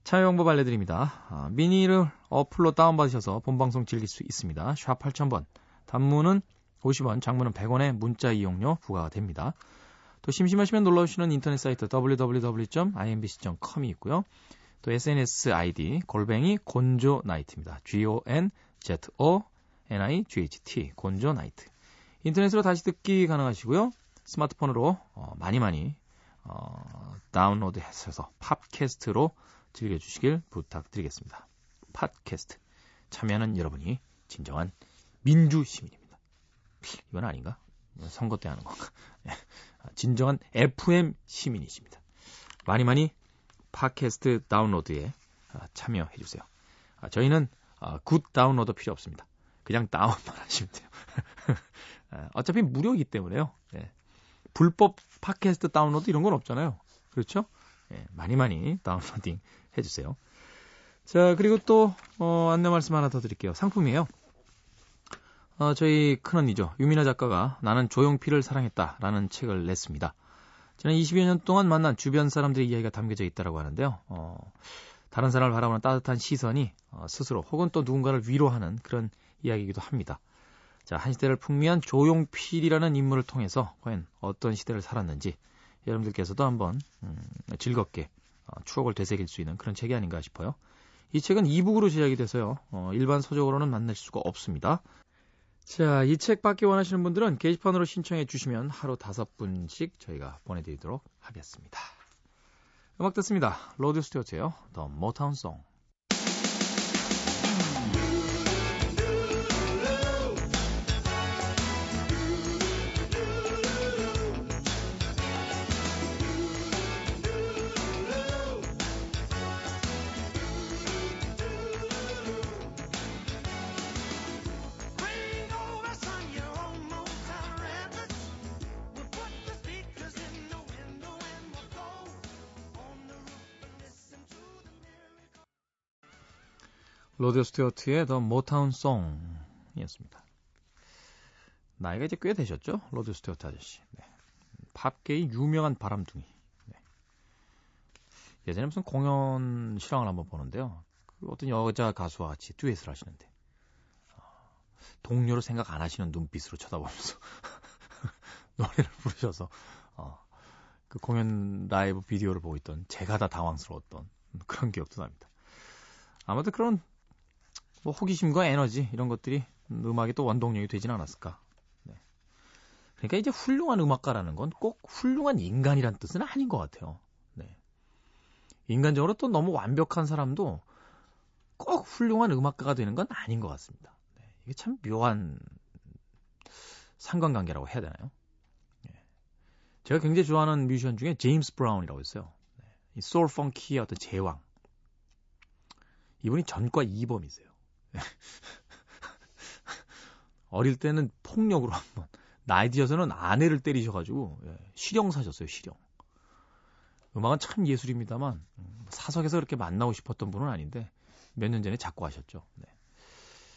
참여 방법 알려드립니다. 아, 미니를 어플로 다운받으셔서 본방송 즐길 수 있습니다. 샵 8000번. 단문은 50원, 장문은 100원의 문자 이용료 부과가 됩니다. 또 심심하시면 놀러오시는 인터넷 사이트 www.imbc.com이 있고요. 또 SNS 아이디 골뱅이 곤조 나이트입니다. G-O-N-Z-O-N-I-G-H-T 곤조 나이트. 인터넷으로 다시 듣기 가능하시고요. 스마트폰으로 어, 많이 많이 어, 다운로드 해서 팟캐스트로 즐겨주시길 부탁드리겠습니다. 팟캐스트 참여하는 여러분이 진정한 민주 시민입니다. 이건 아닌가? 선거 때 하는 건가? 예. 진정한 FM 시민이십니다. 많이 많이 팟캐스트 다운로드에 아, 참여해 주세요. 아, 저희는 아, good 다운로드 필요 없습니다. 그냥 다운만 하시면 돼요. 아, 어차피 무료이기 때문에요. 예. 불법 팟캐스트 다운로드 이런 건 없잖아요. 그렇죠? 예, 많이 많이 다운로딩 해주세요. 자, 그리고 또, 어, 안내 말씀 하나 더 드릴게요. 상품이에요. 어, 저희 큰언니죠. 유민아 작가가 나는 조용필을 사랑했다. 라는 책을 냈습니다. 지난 20여 년 동안 만난 주변 사람들의 이야기가 담겨져 있다고 하는데요. 어, 다른 사람을 바라보는 따뜻한 시선이 어, 스스로 혹은 또 누군가를 위로하는 그런 이야기이기도 합니다. 자, 한 시대를 풍미한 조용필이라는 인물을 통해서 과연 어떤 시대를 살았는지 여러분들께서도 한번 음, 즐겁게 어, 추억을 되새길 수 있는 그런 책이 아닌가 싶어요. 이 책은 e-book으로 제작이 돼서요. 어, 일반 서적으로는 만날 수가 없습니다. 자, 이 책 받기 원하시는 분들은 게시판으로 신청해 주시면 하루 다섯 분씩 저희가 보내드리도록 하겠습니다. 음악 듣습니다. 로드 스튜어트예요. The Motown Song. 로드 스튜어트의 The Motown Song이었습니다. 나이가 이제 꽤 되셨죠? 로드 스튜어트 아저씨. 네. 팝계의 유명한 바람둥이. 네. 예전에 무슨 공연 실황을 한번 보는데요. 그 어떤 여자 가수와 같이 듀엣을 하시는데 어, 동료를 생각 안 하시는 눈빛으로 쳐다보면서 노래를 부르셔서 어, 그 공연 라이브 비디오를 보고 있던 제가 다 당황스러웠던 그런 기억도 납니다. 아무튼 그런 뭐 호기심과 에너지 이런 것들이 음악의 또 원동력이 되진 않았을까. 네. 그러니까 이제 훌륭한 음악가라는 건 꼭 훌륭한 인간이란 뜻은 아닌 것 같아요. 네. 인간적으로 또 너무 완벽한 사람도 꼭 훌륭한 음악가가 되는 건 아닌 것 같습니다. 네. 이게 참 묘한 상관관계라고 해야 되나요? 네. 제가 굉장히 좋아하는 뮤지션 중에 제임스 브라운이라고 있어요. 네. 이 소울 펑키의 어떤 제왕. 이분이 전과 2범이세요. 어릴 때는 폭력으로 한 번. 나이 드셔서는 아내를 때리셔가지고 예, 실형 사셨어요 실형. 음악은 참 예술입니다만 음, 사석에서 그렇게 만나고 싶었던 분은 아닌데 몇 년 전에 작고 하셨죠. 네.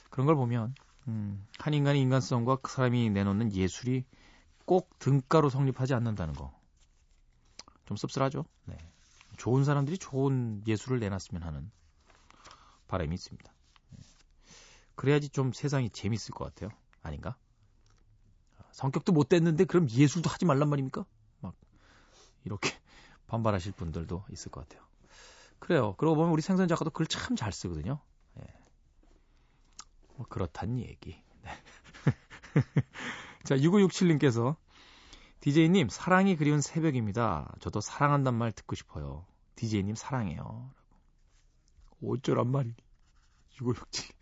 그런 걸 보면 음, 한 인간의 인간성과 그 사람이 내놓는 예술이 꼭 등가로 성립하지 않는다는 거. 좀 씁쓸하죠? 네. 좋은 사람들이 좋은 예술을 내놨으면 하는 바람이 있습니다 그래야지 좀 세상이 재밌을 것 같아요. 아닌가? 성격도 못 됐는데 그럼 예술도 하지 말란 말입니까? 막 이렇게 반발하실 분들도 있을 것 같아요. 그래요. 그러고 보면 우리 생선 작가도 글 참 잘 쓰거든요. 예. 뭐 그렇단 얘기. 네. 자, 6567님께서 DJ님 사랑이 그리운 새벽입니다. 저도 사랑한단 말 듣고 싶어요. DJ님 사랑해요. 어쩌란 말이니. 6567.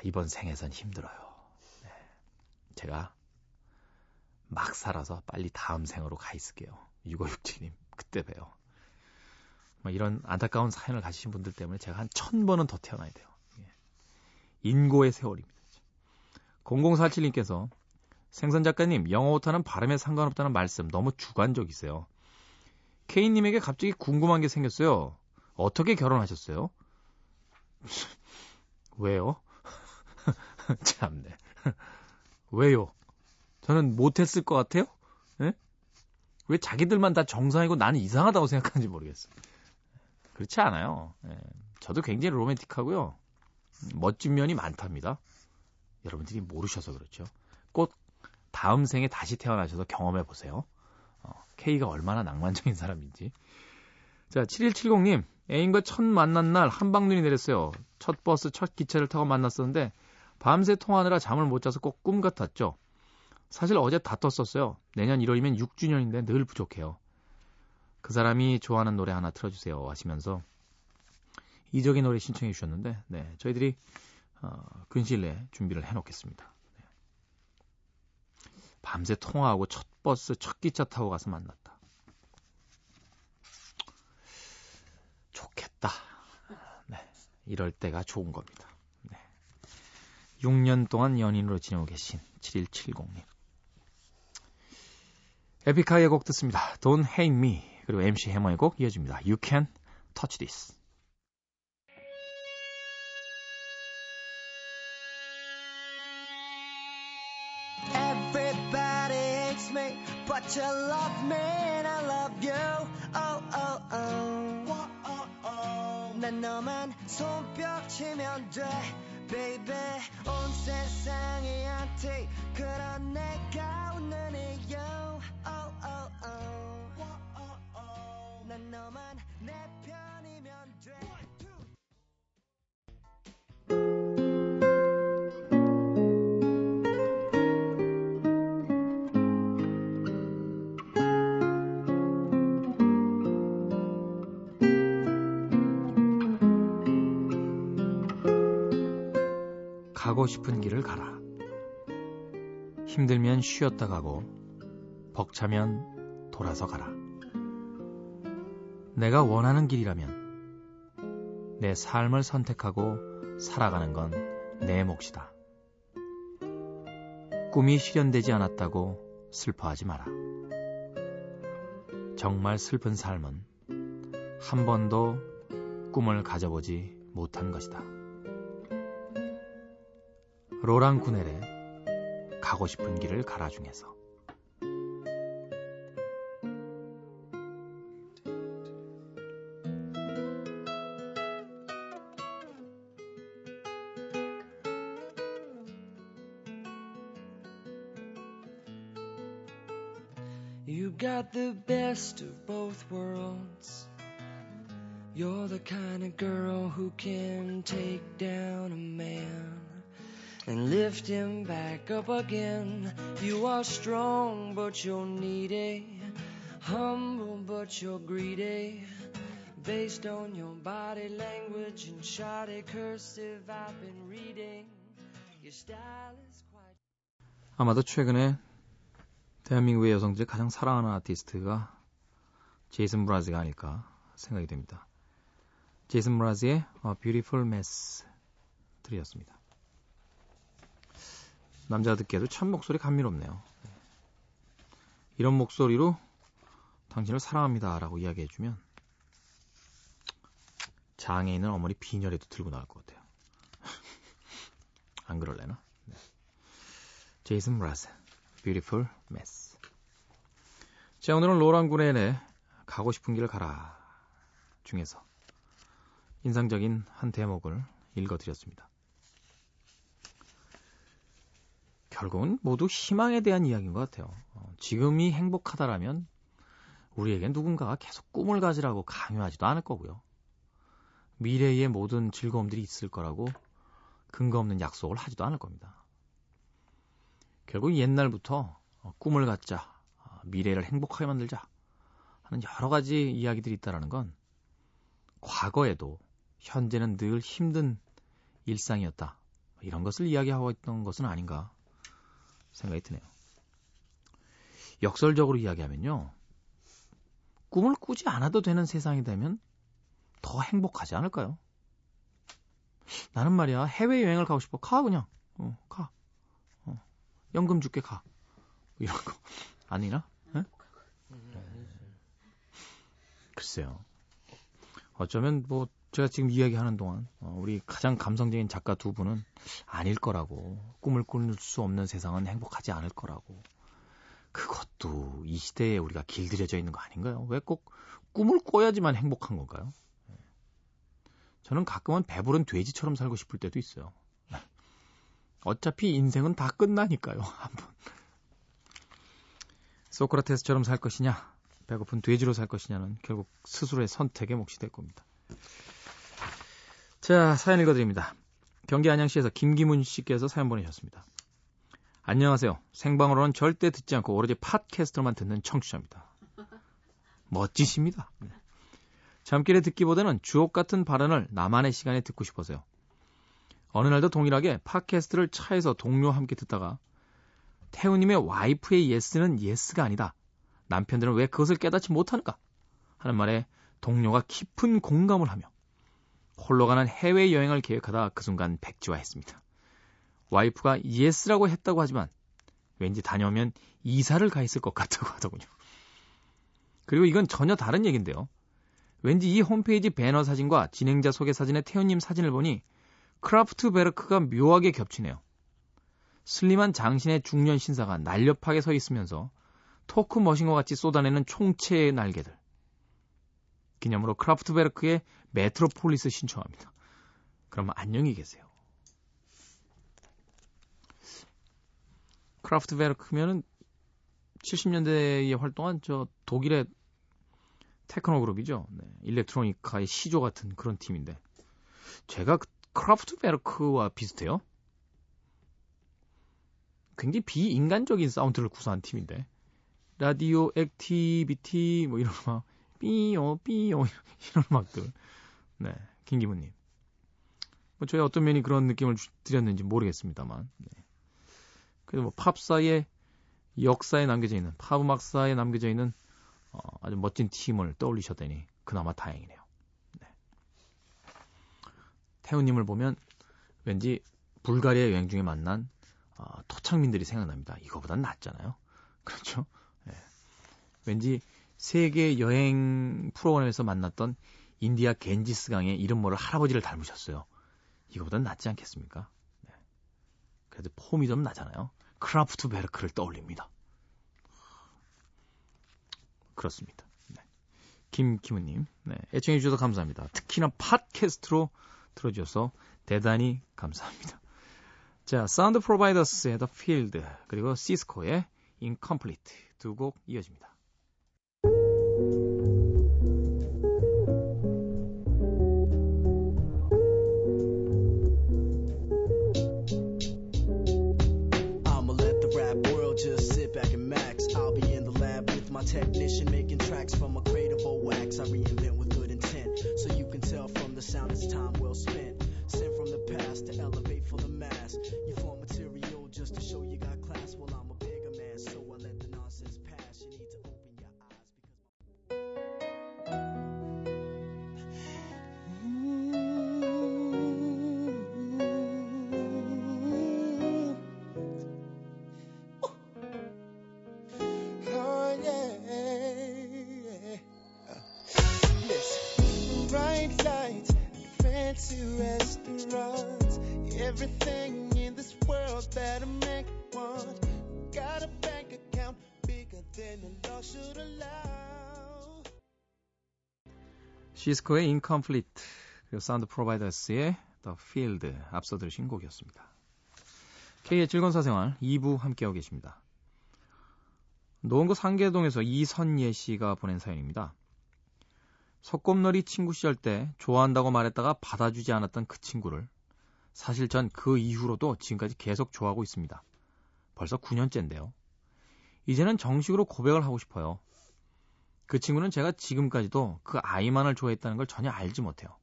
하, 이번 생에선 힘들어요. 네. 제가 막 살아서 빨리 다음 생으로 가 있을게요. 6567님, 그때 봬요. 뭐 이런 안타까운 사연을 가지신 분들 때문에 제가 한 천 번은 더 태어나야 돼요. 예. 인고의 세월입니다. 0047님께서 생선 작가님, 영어 오타는 발음에 상관없다는 말씀 너무 주관적이세요. 케이님에게 갑자기 궁금한 게 생겼어요. 어떻게 결혼하셨어요? 왜요? 참네. 왜요? 저는 못했을 것 같아요? 예? 왜 자기들만 다 정상이고 나는 이상하다고 생각하는지 모르겠어요. 그렇지 않아요. 예. 저도 굉장히 로맨틱하고요. 멋진 면이 많답니다. 여러분들이 모르셔서 그렇죠. 꼭 다음 생에 다시 태어나셔서 경험해 보세요. 어, K가 얼마나 낭만적인 사람인지. 자, 7170님. 애인과 첫 만난 날 한방눈이 내렸어요. 첫 버스, 첫 기차를 타고 만났었는데 밤새 통화하느라 잠을 못 자서 꼭 꿈 같았죠. 사실 어제 다 떴었어요. 내년 1월이면 6주년인데 늘 부족해요. 그 사람이 좋아하는 노래 하나 틀어주세요 하시면서 이적의 노래 신청해 주셨는데 네, 저희들이 어, 근시일 내에 준비를 해놓겠습니다. 네. 밤새 통화하고 첫 버스 첫 기차 타고 가서 만났다. 좋겠다. 네, 이럴 때가 좋은 겁니다. 네. 6년 동안 연인으로 지내고 계신 7170님. 에픽하이의 곡 듣습니다. Don't Hate Me 그리고 MC 해머의 곡 이어집니다. You Can Touch This. Oh, oh, oh. Oh, oh. 난 너만 손뼉 치면 돼, baby. 온 세상이 한테 그런 내가 웃는 이유. Oh, oh, oh. 가고 싶은 길을 가라. 힘들면 쉬었다 가고, 벅차면 돌아서 가라. 내가 원하는 길이라면 내 삶을 선택하고 살아가는 건 내 몫이다. 꿈이 실현되지 않았다고 슬퍼하지 마라. 정말 슬픈 삶은 한 번도 꿈을 가져보지 못한 것이다. 로랑 구넬의 가고 싶은 길을 가라 중에서 up again. You are strong, but you're needy. Humble, but you're greedy. Based on your body language and shoddy cursive I've been reading, your style is quite. 아마도 최근에 대한민국의 여성들이 가장 사랑하는 아티스트가 제이슨 브라즈가 아닐까 생각이 됩니다. 제이슨 브라즈의 A Beautiful Mess 들이었습니다. 남자 듣기에도 참 목소리 감미롭네요. 이런 목소리로 당신을 사랑합니다 라고 이야기해주면 장애 있는 어머니 비녀라도 들고 나올 것 같아요. 안 그럴래나? 네. 제이슨 브라즈, Beautiful Mess. 자, 오늘은 로랑 구렌의 가고 싶은 길을 가라 중에서 인상적인 한 대목을 읽어드렸습니다. 결국은 모두 희망에 대한 이야기인 것 같아요. 어, 지금이 행복하다라면 우리에겐 누군가가 계속 꿈을 가지라고 강요하지도 않을 거고요. 미래의 모든 즐거움들이 있을 거라고 근거 없는 약속을 하지도 않을 겁니다. 결국 옛날부터 어, 꿈을 갖자, 어, 미래를 행복하게 만들자 하는 여러 가지 이야기들이 있다라는 건 과거에도 현재는 늘 힘든 일상이었다. 이런 것을 이야기하고 있던 것은 아닌가 생각이 드네요. 역설적으로 이야기하면요. 꿈을 꾸지 않아도 되는 세상이 되면 더 행복하지 않을까요? 나는 말이야 해외여행을 가고 싶어. 가 그냥. 어, 가. 어, 연금 줄게 가. 이런 거 아니나? 에? 글쎄요. 어쩌면 뭐 제가 지금 이야기하는 동안 어, 우리 가장 감성적인 작가 두 분은 아닐 거라고 꿈을 꿀수 없는 세상은 행복하지 않을 거라고 그것도 이 시대에 우리가 길들여져 있는 거 아닌가요? 왜 꼭 꿈을 꿔야지만 행복한 건가요? 예. 저는 가끔은 배부른 돼지처럼 살고 싶을 때도 있어요. 어차피 인생은 다 끝나니까요. 한번 소크라테스처럼 살 것이냐, 배고픈 돼지로 살 것이냐는 결국 스스로의 선택의 몫이 될 겁니다. 자, 사연 읽어드립니다. 경기 안양시에서 김기문 씨께서 사연 보내셨습니다. 안녕하세요. 생방으로는 절대 듣지 않고 오로지 팟캐스트로만 듣는 청취자입니다. 멋지십니다. 네. 잠결에 듣기보다는 주옥 같은 발언을 나만의 시간에 듣고 싶어서요. 어느 날도 동일하게 팟캐스트를 차에서 동료와 함께 듣다가 태우님의 와이프의 yes는 yes가 아니다. 남편들은 왜 그것을 깨닫지 못하는가? 하는 말에 동료가 깊은 공감을 하며 홀로 가는 해외여행을 계획하다 그 순간 백지화했습니다. 와이프가 yes라고 했다고 하지만 왠지 다녀오면 이사를 가 있을 것 같다고 하더군요. 그리고 이건 전혀 다른 얘기인데요. 왠지 이 홈페이지 배너 사진과 진행자 소개 사진의 태우님 사진을 보니 크라프트 베르크가 묘하게 겹치네요. 슬림한 장신의 중년 신사가 날렵하게 서 있으면서 talk machine과 같이 쏟아내는 총체의 날개들. 기념으로 크라프트 베르크의 메트로폴리스 신청합니다. 그러면 안녕히 계세요. 크라프트 베르크면은 70년대에 활동한 저 독일의 테크노 그룹이죠. 네, 일렉트로니카의 시조 같은 그런 팀인데 제가 그 크라프트 베르크와 비슷해요. 굉장히 비인간적인 사운드를 구사한 팀인데 Radio-Activity 뭐 이런 막 삐요 삐요 이런 음악들 네 김기문님 뭐 저희 어떤 면이 그런 느낌을 주- 드렸는지 모르겠습니다만 네. 그래도 뭐 팝사의 역사에 남겨져 있는 팝 음악사에 남겨져 있는 어, 아주 멋진 팀을 떠올리셨다니 그나마 다행이네요. 네. 태우님을 보면 왠지 불가리아 여행 중에 만난 어, 토착민들이 생각납니다. 이거보단 낫잖아요. 그렇죠? 예. 왠지 세계 여행 프로그램에서 만났던 인디아 겐지스 강의 이름 모를 할아버지를 닮으셨어요. 이거보단 낫지 않겠습니까? 네. 그래도 폼이 좀 나잖아요. Kraftwerk를 떠올립니다. 그렇습니다. 네. 김기무님, 네. 애청해 주셔서 감사합니다. 특히나 팟캐스트로 들어주셔서 대단히 감사합니다. 자, Sound Providers의 The Field 그리고 Sisqo의 Incomplete 두 곡 이어집니다. Technician making tracks from a old wax. I reinvent with good intent, so you can tell from the sound it's time well spent. Sent from the past to elevate Everything in this world that a man want. Got a bank account bigger than the law should allow. Sisqo의 Incomplete 그리고 Sound Providers의 The Field 앞서 들으신 곡이었습니다. K의 즐거운 사생활 2부 함께하고 계십니다. 노원구 상계동에서 이선예 씨가 보낸 사연입니다. 석곰놀이 친구 시절 때 좋아한다고 말했다가 받아주지 않았던 그 친구를 사실 전 그 이후로도 지금까지 계속 좋아하고 있습니다. 벌써 9년째인데요. 이제는 정식으로 고백을 하고 싶어요. 그 친구는 제가 지금까지도 그 아이만을 좋아했다는 걸 전혀 알지 못해요.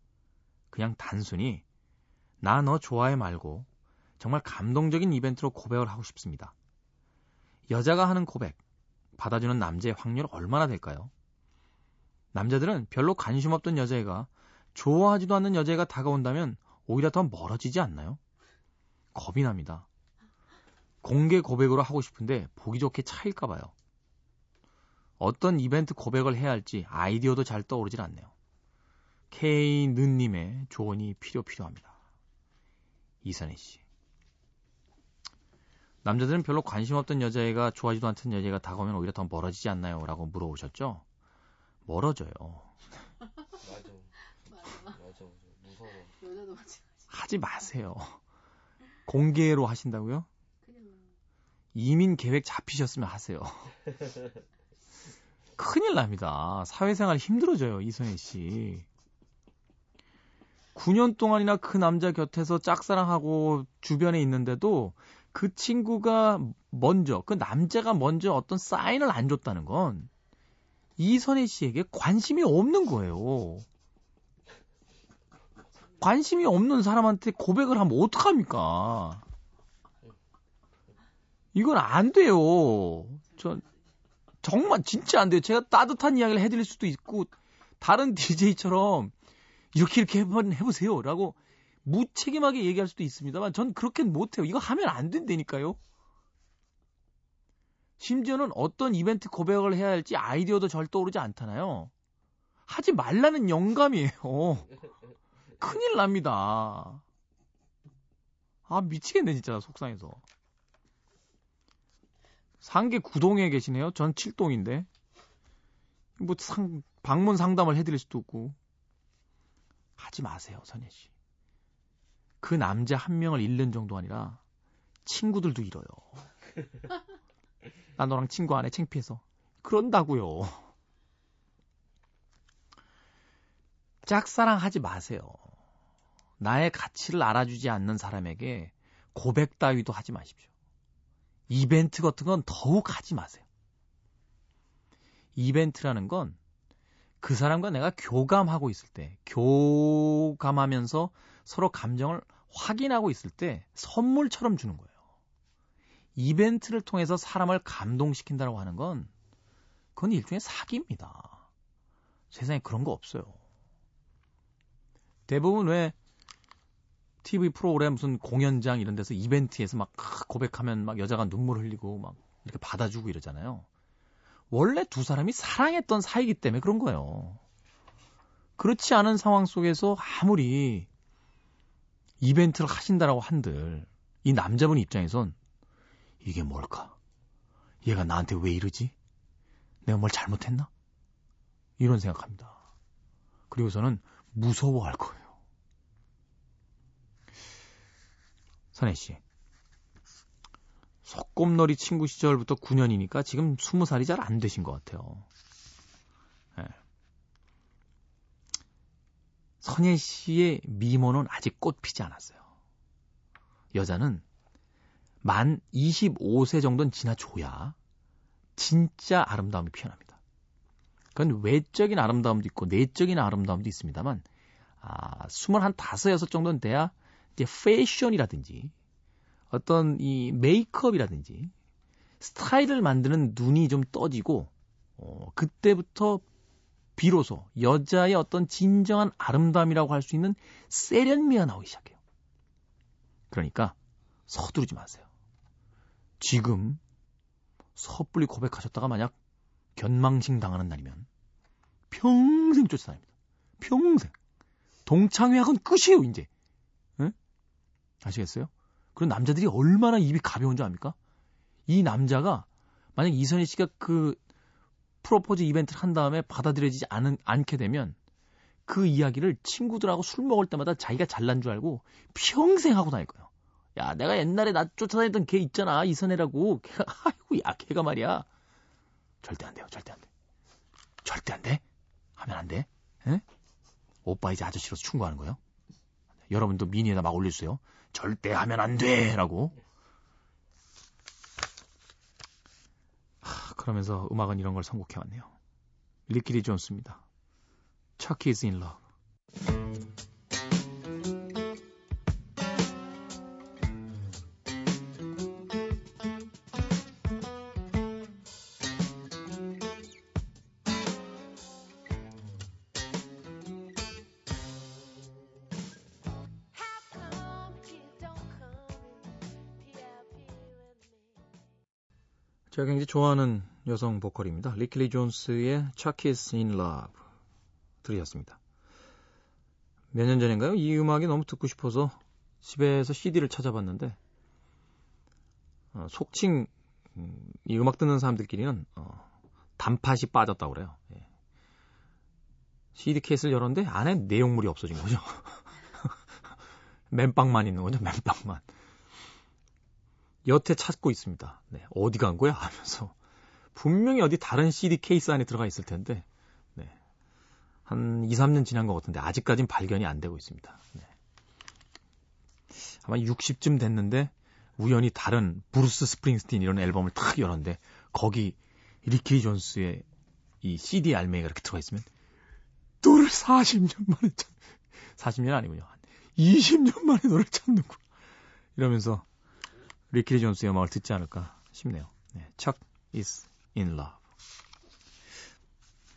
그냥 단순히 나 너 좋아해 말고 정말 감동적인 이벤트로 고백을 하고 싶습니다. 여자가 하는 고백, 받아주는 남자의 확률 얼마나 될까요? 남자들은 별로 관심 없던 여자애가 좋아하지도 않는 여자애가 다가온다면 오히려 더 멀어지지 않나요? 겁이 납니다. 공개 고백으로 하고 싶은데 보기 좋게 차일까봐요. 어떤 이벤트 고백을 해야 할지 아이디어도 잘 떠오르질 않네요. K는님의 조언이 필요 필요합니다. 이선혜 씨. 남자들은 별로 관심 없던 여자애가 좋아하지도 않던 여자애가 다가오면 오히려 더 멀어지지 않나요? 라고 물어보셨죠? 멀어져요. 맞아. 맞아. 맞아. 무서워. 여자도 마찬가지. 하지 마세요. 공개로 하신다고요? 이민 계획 잡히셨으면 하세요. 큰일 납니다. 사회생활 힘들어져요, 이선혜 씨. 9년 동안이나 그 남자 곁에서 짝사랑하고 주변에 있는데도 그 친구가 먼저, 그 남자가 먼저 어떤 사인을 안 줬다는 건 이선혜 씨에게 관심이 없는 거예요. 관심이 없는 사람한테 고백을 하면 어떡합니까? 이건 안 돼요. 전 정말 진짜 안 돼요. 제가 따뜻한 이야기를 해드릴 수도 있고 다른 DJ처럼 이렇게 이렇게 한번 해보세요라고 무책임하게 얘기할 수도 있습니다만 전 그렇게는 못해요. 이거 하면 안 된다니까요. 심지어는 어떤 이벤트 고백을 해야 할지 아이디어도 절 떠오르지 않잖아요. 하지 말라는 영감이에요. 큰일 납니다. 아, 미치겠네, 진짜, 속상해서. 상계 구동에 계시네요. 전 7동인데. 뭐, 상, 방문 상담을 해드릴 수도 없고. 하지 마세요, 선혜 씨. 그 남자 한 명을 잃는 정도 아니라, 친구들도 잃어요. 나 너랑 친구 안 해, 창피해서. 그런다고요. 짝사랑 하지 마세요. 나의 가치를 알아주지 않는 사람에게 고백 따위도 하지 마십시오. 이벤트 같은 건 더욱 하지 마세요. 이벤트라는 건 그 사람과 내가 교감하고 있을 때, 교감하면서 서로 감정을 확인하고 있을 때 선물처럼 주는 거예요. 이벤트를 통해서 사람을 감동시킨다고 하는 건 그건 일종의 사기입니다. 세상에 그런 거 없어요. 대부분 왜 TV 프로그램 무슨 공연장 이런 데서 이벤트에서 막 고백하면 막 여자가 눈물 흘리고 막 이렇게 받아주고 이러잖아요. 원래 두 사람이 사랑했던 사이기 때문에 그런 거예요. 그렇지 않은 상황 속에서 아무리 이벤트를 하신다라고 한들 이 남자분 입장에선 이게 뭘까? 얘가 나한테 왜 이러지? 내가 뭘 잘못했나? 이런 생각합니다. 그리고서는 무서워할 거예요. 선혜 씨. 소꿉놀이 친구 시절부터 9년이니까 지금 20살이 잘 안 되신 것 같아요. 예. 선혜 씨의 미모는 아직 꽃 피지 않았어요. 여자는 만 25세 정도는 지나줘야 진짜 아름다움이 피어납니다. 그건 외적인 아름다움도 있고 내적인 아름다움도 있습니다만 아, 21, 5, 6 정도는 돼야 이제 패션이라든지 어떤 이 메이크업이라든지 스타일을 만드는 눈이 좀 떠지고 어, 그때부터 비로소 여자의 어떤 진정한 아름다움이라고 할 수 있는 세련미가 나오기 시작해요. 그러니까 서두르지 마세요. 지금 섣불리 고백하셨다가 만약 견망신 당하는 날이면 평생 쫓아다닙니다. 평생. 동창회학은 끝이에요, 이제. 응? 아시겠어요? 그런 남자들이 얼마나 입이 가벼운 줄 압니까? 이 남자가 만약 이선희 씨가 그 프로포즈 이벤트를 한 다음에 받아들여지지 않은, 않게 되면 그 이야기를 친구들하고 술 먹을 때마다 자기가 잘난 줄 알고 평생 하고 다닐 거예요. 야, 내가 옛날에 나 쫓아다녔던 걔 있잖아. 이선혜라고. 걔가, 아이고, 야, 걔가 말이야. 절대 안 돼요. 절대 안 돼. 절대 안 돼. 하면 안 돼. 에? 오빠 이제 아저씨로서 충고하는 거예요. 여러분도 미니에다 막 올려주세요. 절대 하면 안 돼! 라고. 하, 그러면서 음악은 이런 걸 선곡해왔네요. 리키리 존스입니다. Chuck is in love. 제가 굉장히 좋아하는 여성 보컬입니다. 리킬리 존스의 Chuck is in love 들으셨습니다. 몇 년 전인가요? 이 음악이 너무 듣고 싶어서 집에서 CD를 찾아봤는데 어, 속칭 음, 이 음악 듣는 사람들끼리는 어, 단팥이 빠졌다고 그래요. 예. CD 케이스를 열었는데 안에 내용물이 없어진 거죠. 맨빵만 있는 거죠. 맨빵만. 여태 찾고 있습니다. 네, 어디 간 거야? 하면서 분명히 어디 다른 CD 케이스 안에 들어가 있을 텐데 네, 한 2, 3년 지난 것 같은데 아직까진 발견이 안 되고 있습니다. 네. 아마 60쯤 됐는데 우연히 다른 브루스 스프링스틴 이런 앨범을 탁 열었는데 거기 리키 존스의 이 CD 알맹이가 이렇게 들어가 있으면 노래를 40년 만에 찾 40년 아니군요. 한 20년 만에 노래를 찾는구나. 이러면서 리키 존스의 음악을 듣지 않을까 싶네요. 네, Chuck is in love.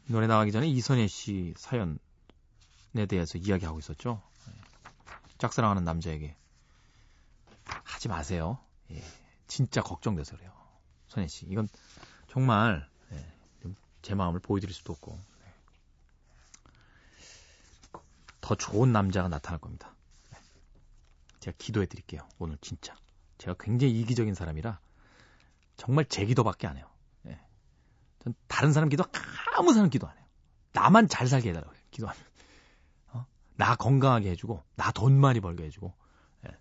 노래 나가기 전에 이선혜 씨 사연에 대해서 이야기하고 있었죠. 네. 짝사랑하는 남자에게 하지 마세요. 예, 진짜 걱정돼서 그래요. 선혜 씨. 이건 정말 예, 좀제 마음을 보여드릴 수도 없고 네. 더 좋은 남자가 나타날 겁니다. 네. 제가 기도해 드릴게요. 오늘 진짜. 제가 굉장히 이기적인 사람이라 정말 제 기도밖에 안 해요. 예. 전 다른 사람 기도 아무 사람 기도 안 해요. 나만 잘 살게 해달라고. 기도하면. 어? 나 건강하게 해주고 나 돈 많이 벌게 해주고 예.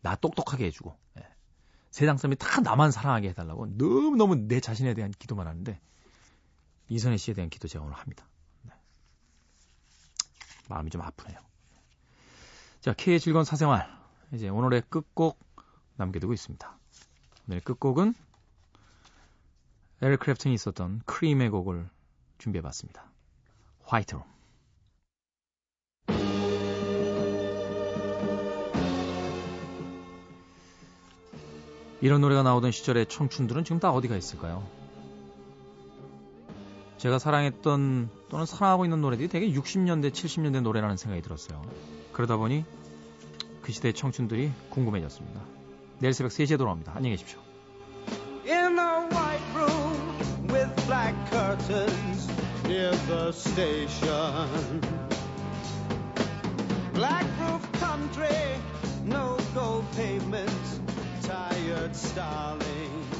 나 똑똑하게 해주고 예. 세상 사람이 다 나만 사랑하게 해달라고 너무너무 내 자신에 대한 기도만 하는데 이선혜 씨에 대한 기도 제가 오늘 합니다. 네. 마음이 좀 아프네요. 자, K의 즐거운 사생활. 이제 오늘의 끝곡 남겨두고 있습니다. 오늘 끝곡은 에릭 크래프튼이 있었던 크림의 곡을 준비해봤습니다. 화이트룸. 이런 노래가 나오던 시절의 청춘들은 지금 다 어디가 있을까요? 제가 사랑했던 또는 사랑하고 있는 노래들이 되게 60년대, 70년대 노래라는 생각이 들었어요. 그러다 보니 그 시대의 청춘들이 궁금해졌습니다. 내일 새벽 3시에 돌아옵니다. 안녕히 계십시오. in a white room with black curtains near the station. Black roof country, no gold pavements, tired starlings.